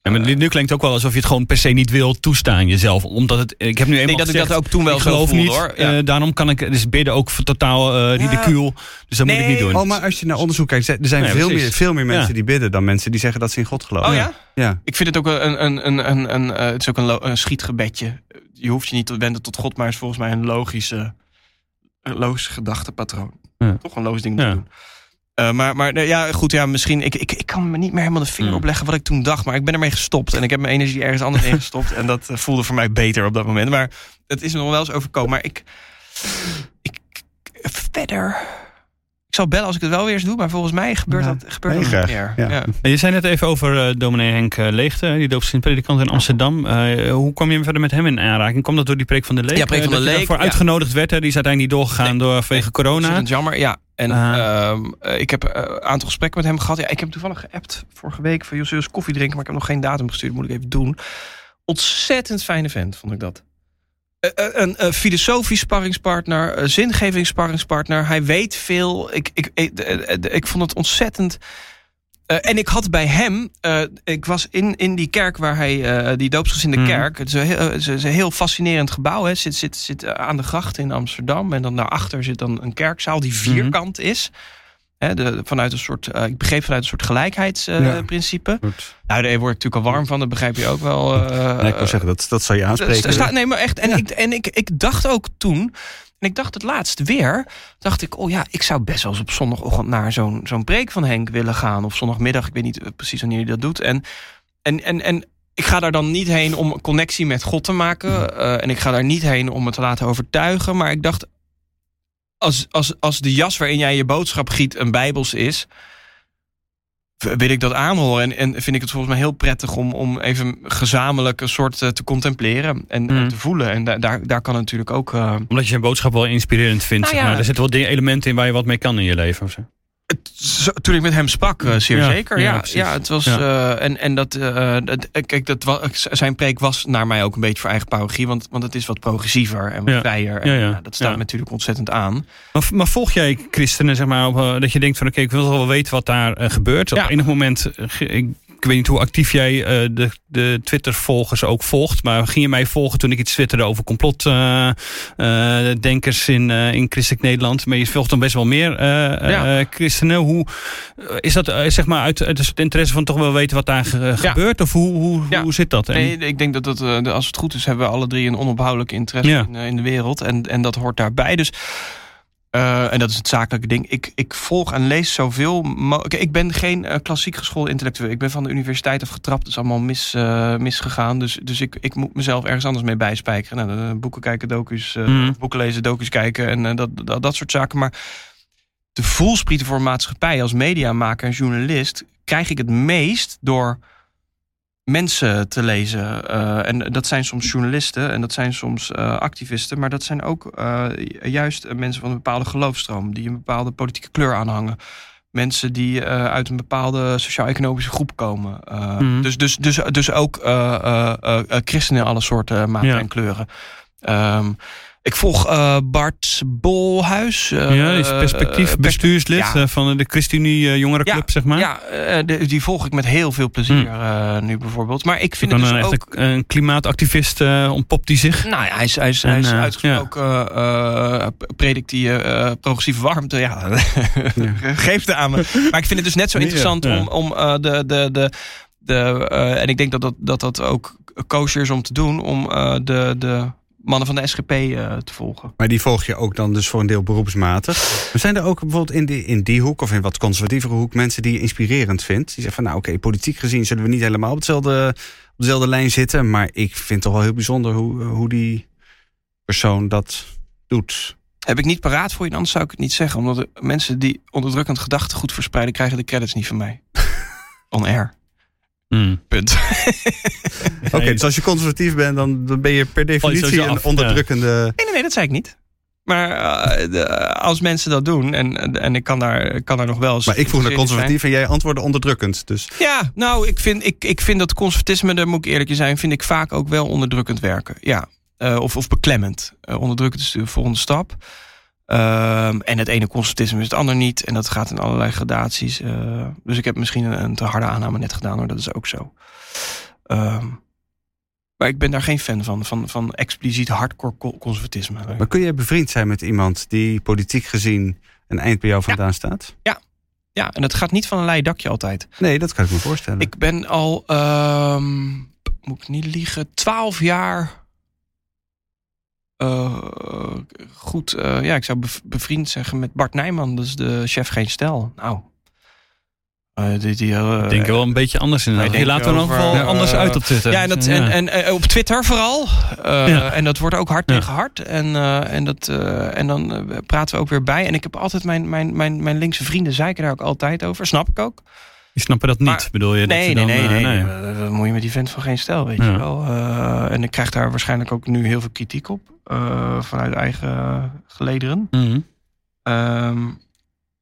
Ja, maar nu, nu klinkt het ook wel alsof je het gewoon per se niet wil toestaan jezelf. Omdat het, ik heb nu eenmaal
denk dat ik dat ook toen wel
ik geloof
voelde,
niet.
hoor. Ja.
eh, daarom kan ik, dus bidden ook voor totaal eh ridicuul. Dus dat moet ik
Nee.
niet doen.
Oh, maar als je naar onderzoek kijkt, er zijn
Nee,
veel,
precies.
meer, veel meer mensen
Ja.
die bidden dan mensen die zeggen dat ze in God geloven.
oh ja?
Ja.
Ik vind het ook een, een, een, een, een, eh, het is ook een, schietgebedje. Je hoeft je niet te wenden tot God, maar het is volgens mij een logische, een logisch gedachtepatroon.
Ja.
Toch een logisch ding om te
Ja.
doen. Eh, maar maar ja, goed, ja, misschien. Ik, ik, ik kan me niet meer helemaal de vinger
Hmm.
opleggen wat ik toen dacht. Maar ik ben ermee gestopt. En ik heb mijn energie ergens anders in gestopt. En dat eh, voelde voor mij beter op dat moment. Maar het is me nog wel eens overkomen. Maar ik. ik verder. Ik zal bellen als ik het wel weer eens doe. Maar volgens mij gebeurt
Ja.
dat, gebeurt dat niet meer.
Ja.
Je zei net even over eh dominee Henk eh, Leegte, die doopspredikanт in Amsterdam. Eh, hoe kwam je verder met hem in aanraking? Kwam dat door die preek van de Leek?
Ja, preek van de
dat
Leek,
daarvoor
ja.
uitgenodigd werd. Hè? Die is uiteindelijk niet doorgegaan
Nee.
door, vanwege corona.
Ontzettend jammer, ja. En
Ah.
ehm, eh, ik heb een aantal gesprekken met hem gehad. Ja, ik heb hem toevallig geappt vorige week van... Jos, zullen we eens koffie drinken? Maar ik heb nog geen datum gestuurd. Dat moet ik even doen. Ontzettend fijne vent, vond ik dat. Eh, eh, een eh, filosofisch sparringspartner, een zingevingssparringspartner. Hij weet veel. Ik, ik, ik, ik vond het ontzettend... en ik had bij hem, ik was in, in die kerk waar hij, eh, die doopsgezinde
Mhm.
kerk. Het is, een heel, het is een heel fascinerend gebouw. Hè. Het zit, zit, zit aan de gracht in Amsterdam. En dan daarachter zit dan een kerkzaal die vierkant is. Hè, de, vanuit een soort, eh, ik begreep vanuit een soort gelijkheidsprincipe. Nou, daar word ik natuurlijk al warm van. Dat begrijp je ook wel. eh,
Nee, ik wil zeggen, dat, dat zou je
er
aanspreken.
nee, maar echt. En,
Ja.
ik, en ik, ik dacht ook toen. En ik dacht het laatst weer. Dacht ik, oh ja, ik zou best wel eens op zondagochtend naar zo'n zo'n preek van Henk willen gaan. Of zondagmiddag. Ik weet niet eh, precies wanneer hij dat doet. En, en, en, en ik ga daar dan niet heen om een connectie met God te maken. eh, en ik ga daar niet heen om me te laten overtuigen. Maar ik dacht, als, als, als de jas waarin jij je boodschap giet een bijbels is wil ik dat aanhoren. En, en vind ik het volgens mij heel prettig om, om even gezamenlijk een soort eh, te contempleren en, en
Mm.
te voelen. En da- daar, daar kan natuurlijk ook. eh,
Omdat je zijn boodschap wel inspirerend vindt.
Nou
zeg
ja.
maar. Er zitten wel dingen- elementen in waar je wat mee kan in je leven. Of zo.
Het- zo- toen ik met hem sprak, eh, zeer
Ja,
zeker.
ja,
Ja, het was. Eh, en, en dat. eh, dat kijk, dat was, zijn preek was naar mij ook een beetje voor eigen parochie. Want, want het is wat progressiever en wat vrijer. En, nou, dat staat natuurlijk ontzettend aan.
Maar, maar volg jij christenen, zeg maar, op, dat je denkt van oké, ik wil wel weten wat daar gebeurt. Op enig moment, ik, ik weet niet hoe actief jij eh, de, de Twitter-volgers ook volgt. Maar ging je mij volgen toen ik iets twitterde over complotdenkers in, eh, in Christelijk Nederland. Maar je volgt dan best wel meer eh,
Ja.
eh, christenen. Hoe, eh, is dat eh, zeg maar uit, uit het interesse van toch wel weten wat daar ge- gebeurt? Of hoe, hoe,
Ja.
hoe zit dat?
Nee, ik denk dat, dat eh, als het goed is, hebben we alle drie een onophoudelijke interesse in, eh, in de wereld. En, en dat hoort daarbij. Dus, eh, en dat is het zakelijke ding. Ik, ik volg en lees zoveel. mo- Kijk, Ik ben geen eh, klassiek geschoolde intellectueel. Ik ben van de universiteit afgetrapt. Dat is allemaal mis, eh, misgegaan. Dus, dus ik, ik moet mezelf ergens anders mee bijspijkeren. Nou, boeken kijken, docus,
Mhm.
boeken lezen, docus kijken en dat, dat, dat soort zaken. Maar de voelsprieten voor maatschappij als mediamaker en journalist krijg ik het meest door mensen te lezen. Eh, en dat zijn soms journalisten en dat zijn soms eh, activisten, maar dat zijn ook eh, juist mensen van een bepaalde geloofstroom die een bepaalde politieke kleur aanhangen. Mensen die uit een bepaalde sociaal-economische groep komen.
Mhm.
dus, dus, dus, dus ook christenen in alle soorten maten
Ja.
en kleuren. Ehm, Ik volg uh, Bart Bolhuis. Uh,
ja, die is perspectief uh, bestuurslid ja. van de ChristenUnie Jongerenclub,
ja,
zeg maar.
Ja, de, die volg ik met heel veel plezier hmm. nu bijvoorbeeld. Maar ik vind het dus
een,
ook...
Een, klimaatactivist ontpopt die zich?
Nou ja, hij is, hij is, en, hij is uitgesproken, predikt die progressieve warmte. Ja, geeft het aan me. Maar ik vind het dus net zo interessant om, om de... de, de de, en ik denk dat dat, dat dat ook kosher is om te doen. Om de, de mannen van de SGP uh, te volgen.
Maar die volg je ook dan dus voor een deel beroepsmatig. Maar zijn er ook bijvoorbeeld in die, in die hoek of in wat conservatievere hoek mensen die je inspirerend vindt? Die zeggen van nou oké, politiek gezien zullen we niet helemaal op, hetzelfde, op dezelfde lijn zitten. Maar ik vind toch wel heel bijzonder hoe, hoe die persoon dat doet.
Heb ik niet paraat voor je, anders zou ik het niet zeggen. Omdat de mensen die onderdrukkend gedachtegoed verspreiden, krijgen de credits niet van mij. On air.
Mm.
Punt.
Oké, okay, dus als je conservatief bent, dan, dan ben je per definitie een onderdrukkende.
Ja. Nee, nee, nee, dat zei ik niet. Maar uh, de, als mensen dat doen, en, en ik kan daar, kan daar nog wel eens.
Maar ik vroeg naar conservatief en jij antwoordde onderdrukkend. Dus.
Ja, nou, ik vind, ik, ik vind dat conservatisme, daar moet ik eerlijk in zijn, vind ik vaak ook wel onderdrukkend werken. Ja. Uh, of, of beklemmend. Uh, onderdrukkend is de volgende stap. Um, en het ene conservatisme is het ander niet. En dat gaat in allerlei gradaties. Uh, dus ik heb misschien een, een, te harde aanname net gedaan hoor. Dat is ook zo. Um, maar ik ben daar geen fan van. Van, van expliciet hardcore conservatisme.
Maar kun je bevriend zijn met iemand die politiek gezien een eind bij jou vandaan
ja.
staat?
Ja. Ja, en het gaat niet van een leien dakje altijd.
Nee, dat kan ik me voorstellen.
Ik ben al, um, moet ik niet liegen, twaalf jaar uh, goed, uh, ja, ik zou bevriend zeggen met Bart Nijman, dus de chef Geen Stel. Nou, uh, die, die,
ik denk wel een beetje anders in. Je laat er nog wel anders uit op Twitter.
Ja, en, dat, ja. en, en op Twitter vooral. Ja. En dat wordt ook hard tegen hard. En, en, dat, en dan praten we ook weer bij. En ik heb altijd mijn, mijn, mijn, mijn linkse vrienden zeiken daar ook altijd over. Snap ik ook.
Die snappen dat niet, maar, bedoel je?
Nee,
dat
nee,
dan,
nee,
uh,
nee. nee. Wat moet je met die vent van geen stijl, weet ja. je wel? Uh, en ik krijg daar waarschijnlijk ook nu heel veel kritiek op. Uh, vanuit eigen gelederen.
Mm -hmm.
um,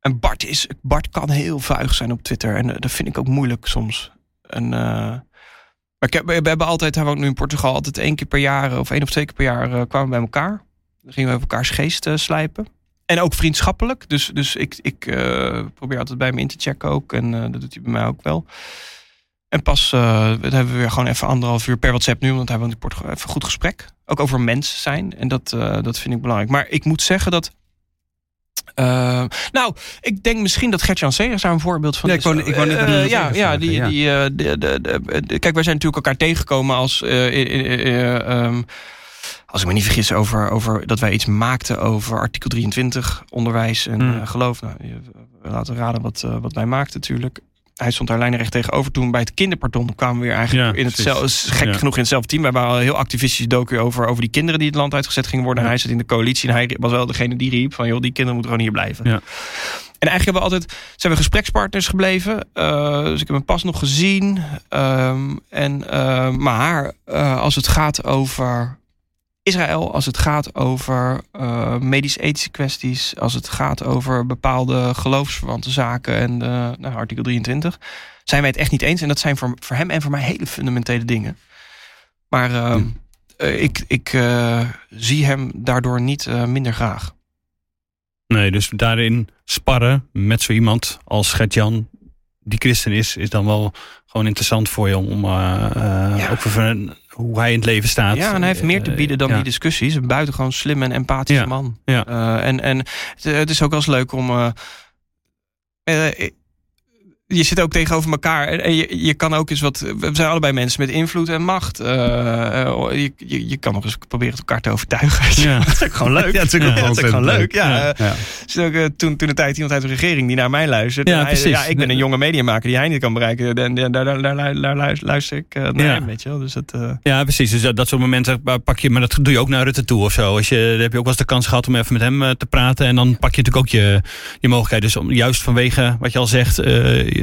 en Bart, is, Bart kan heel vuig zijn op Twitter. En dat vind ik ook moeilijk soms. En, maar ik heb, we hebben altijd, we ook nu in Portugal, altijd één keer per jaar... of één of twee keer per jaar kwamen we bij elkaar. Dan gingen we elkaars geest slijpen. En ook vriendschappelijk. Dus, dus ik, ik probeer altijd bij hem in te checken ook. En dat doet hij bij mij ook wel. En pas uh, hebben we weer gewoon even anderhalf uur per WhatsApp nu. Want hebben we in Portugal even een goed gesprek. Ook over mens zijn. En dat, dat vind ik belangrijk. Maar ik moet zeggen dat... nou, ik denk misschien dat Gert-Jan Segers daar een voorbeeld van
ja, ik wou, ik wou net
ja, ja, die, ja. Die, de, de, de, kijk, wij zijn natuurlijk elkaar tegengekomen als... Um, als ik me niet vergis, over, over dat wij iets maakten over artikel 23, onderwijs en
Hmm.
geloof. Nou, we laten raden wat, wat wij maakten natuurlijk. Hij stond daar lijnrecht tegenover. Toen bij het kinderpardon kwamen we weer eigenlijk
Ja,
in hetzelfde, gek
Ja.
genoeg in hetzelfde team. We hebben al een heel activistisch docu over, over die kinderen die het land uitgezet gingen worden. En hij zat in de coalitie en hij was wel degene die riep van joh, die kinderen moeten gewoon hier blijven.
Ja.
En eigenlijk hebben we altijd, zijn we gesprekspartners gebleven. Uh, dus ik heb hem pas nog gezien. Um, en, uh, maar uh, als het gaat over Israël, als het gaat over uh, medisch-ethische kwesties, als het gaat over bepaalde geloofsverwante zaken en de, nou, artikel 23, zijn wij het echt niet eens. En dat zijn voor, voor hem en voor mij hele fundamentele dingen. Maar uh,
Hmm.
uh, ik, ik uh, zie hem daardoor niet minder graag.
Nee, dus daarin sparren met zo iemand als Gert-Jan, die christen is, is dan wel gewoon interessant voor je om ja. ook voor hoe hij in het leven staat.
Ja, en hij heeft meer te bieden dan
ja.
die discussies. Een buitengewoon slim en empathische
Ja.
man.
Ja.
Uh, en en het, het is ook wel eens leuk om. Uh, uh, je zit ook tegenover elkaar. En je, je kan ook eens wat. We zijn allebei mensen met invloed en macht. Uh, je, je, je, kan nog eens proberen elkaar te overtuigen.
Ja.
dat is ook gewoon leuk.
Ja, het is ook,
ja, dat is ook gewoon leuk. Ja.
Ja.
Ook, uh, toen, toen de tijd iemand uit de regering die naar mij luistert.
Ja,
hij, ja, ik ben een jonge mediamaker die hij niet kan bereiken. En daar, daar, daar, daar luister ik naar
Ja.
hem, weet je wel. Dus dat.
Ja, precies. Dus dat, dat soort momenten pak je, maar dat doe je ook naar Rutte toe of zo. Als je, dan heb je ook wel eens de kans gehad om even met hem te praten. En dan pak je natuurlijk ook je, je mogelijkheid. Dus om, juist vanwege wat je al zegt,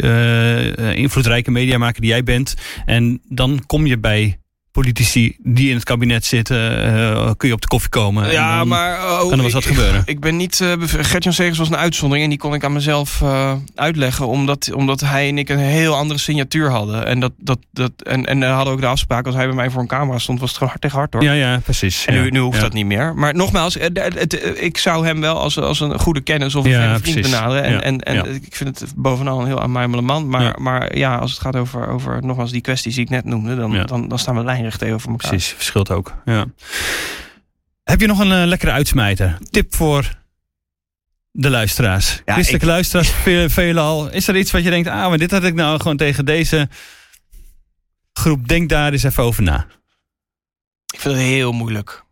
uh, uh, invloedrijke mediamaker die jij bent. En dan kom je bij politici die in het kabinet zitten, eh, kun je op de koffie komen. en
Ja,
dan
maar... oh,
wel eens wat
ik-
gebeuren.
Ik ben niet... bev- Gert-Jan Segers was een uitzondering en die kon ik aan mezelf eh, uitleggen. Omdat, omdat hij en ik een heel andere signatuur hadden. En, dat, dat, dat, en, en we hadden ook de afspraak, als hij bij mij voor een camera stond, was het gewoon hard tegen hard hoor.
Ja, ja, precies.
En nu,
Ja,
nu hoeft
ja.
dat niet meer. Maar nogmaals, het, ik zou hem wel als, als een goede kennis of een
Ja,
vriend
precies.
benaderen. En, en, en ik vind het bovenal een heel aanmuimele man. Maar
Ja.
maar ja, als het gaat over, over nogmaals die kwesties die ik net noemde, dan,
Ja.
dan, dan staan we lijnrecht tegenover elkaar.
Precies, verschilt ook. Ja. Heb je nog een eh, lekkere uitsmijter? Tip voor de luisteraars.
Ja,
Christelijke
ik-
luisteraars, ve- veelal. Is er iets wat je denkt, ah, maar dit had ik nou gewoon tegen deze groep. Denk daar eens even over na.
Ik vind het heel moeilijk.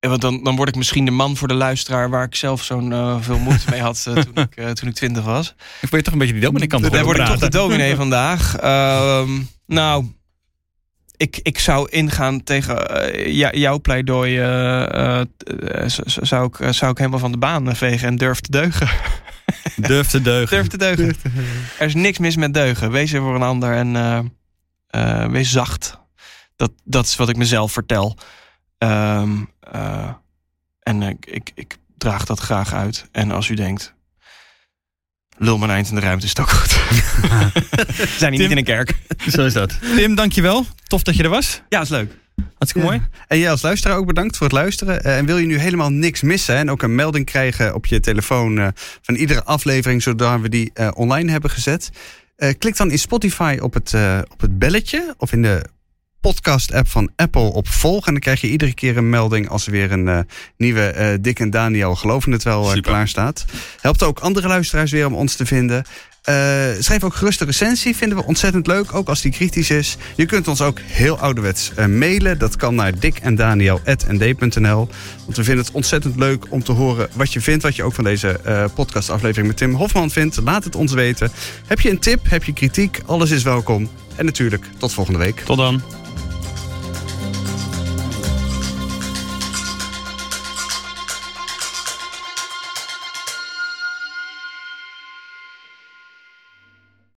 En Want dan, dan word ik misschien de man voor de luisteraar waar ik zelf zo'n eh, veel moeite mee had eh, toen, ik, eh, toen ik twintig was.
Ik wil je toch een beetje die dominee kant op
Dan word ik toch de dominee vandaag. Ehm, nou, ik, ik zou ingaan tegen jou- jouw pleidooi. eh, eh, eh, zou, ik, zou ik helemaal van de baan vegen en durf te deugen.
Durf te deugen.
durf te deugen. Er is niks mis met deugen. Wees er voor een ander en eh, eh, wees zacht. Dat, dat is wat ik mezelf vertel. Ehm, eh, en ik, ik, ik draag dat graag uit. En als u denkt. Lul mijn eind in de ruimte is het ook goed. We zijn hier
Tim?
niet in een kerk.
Zo is dat. Tim, dankjewel. Tof dat je er was.
Ja, is leuk.
Hartstikke mooi.
En jij als luisteraar ook bedankt voor het luisteren. Eh, en wil je nu helemaal niks missen en ook een melding krijgen op je telefoon eh, van iedere aflevering, zodat we die eh, online hebben gezet? eh, klik dan in Spotify op het, eh, op het belletje of in de podcast-app van Apple op volg. En dan krijg je iedere keer een melding als er weer een eh, nieuwe eh, Dick en Daniel geloven het wel eh,
Super.
klaar staat. Helpt ook andere luisteraars weer om ons te vinden. Eh, schrijf ook gerust een recensie, vinden we ontzettend leuk, ook als die kritisch is. Je kunt ons ook heel ouderwets eh, mailen. Dat kan naar dickendaniel.nd.nl. Want we vinden het ontzettend leuk om te horen wat je vindt, wat je ook van deze eh, podcastaflevering met Tim Hofman vindt. Laat het ons weten. Heb je een tip, heb je kritiek, alles is welkom. En natuurlijk, tot volgende week.
Tot dan.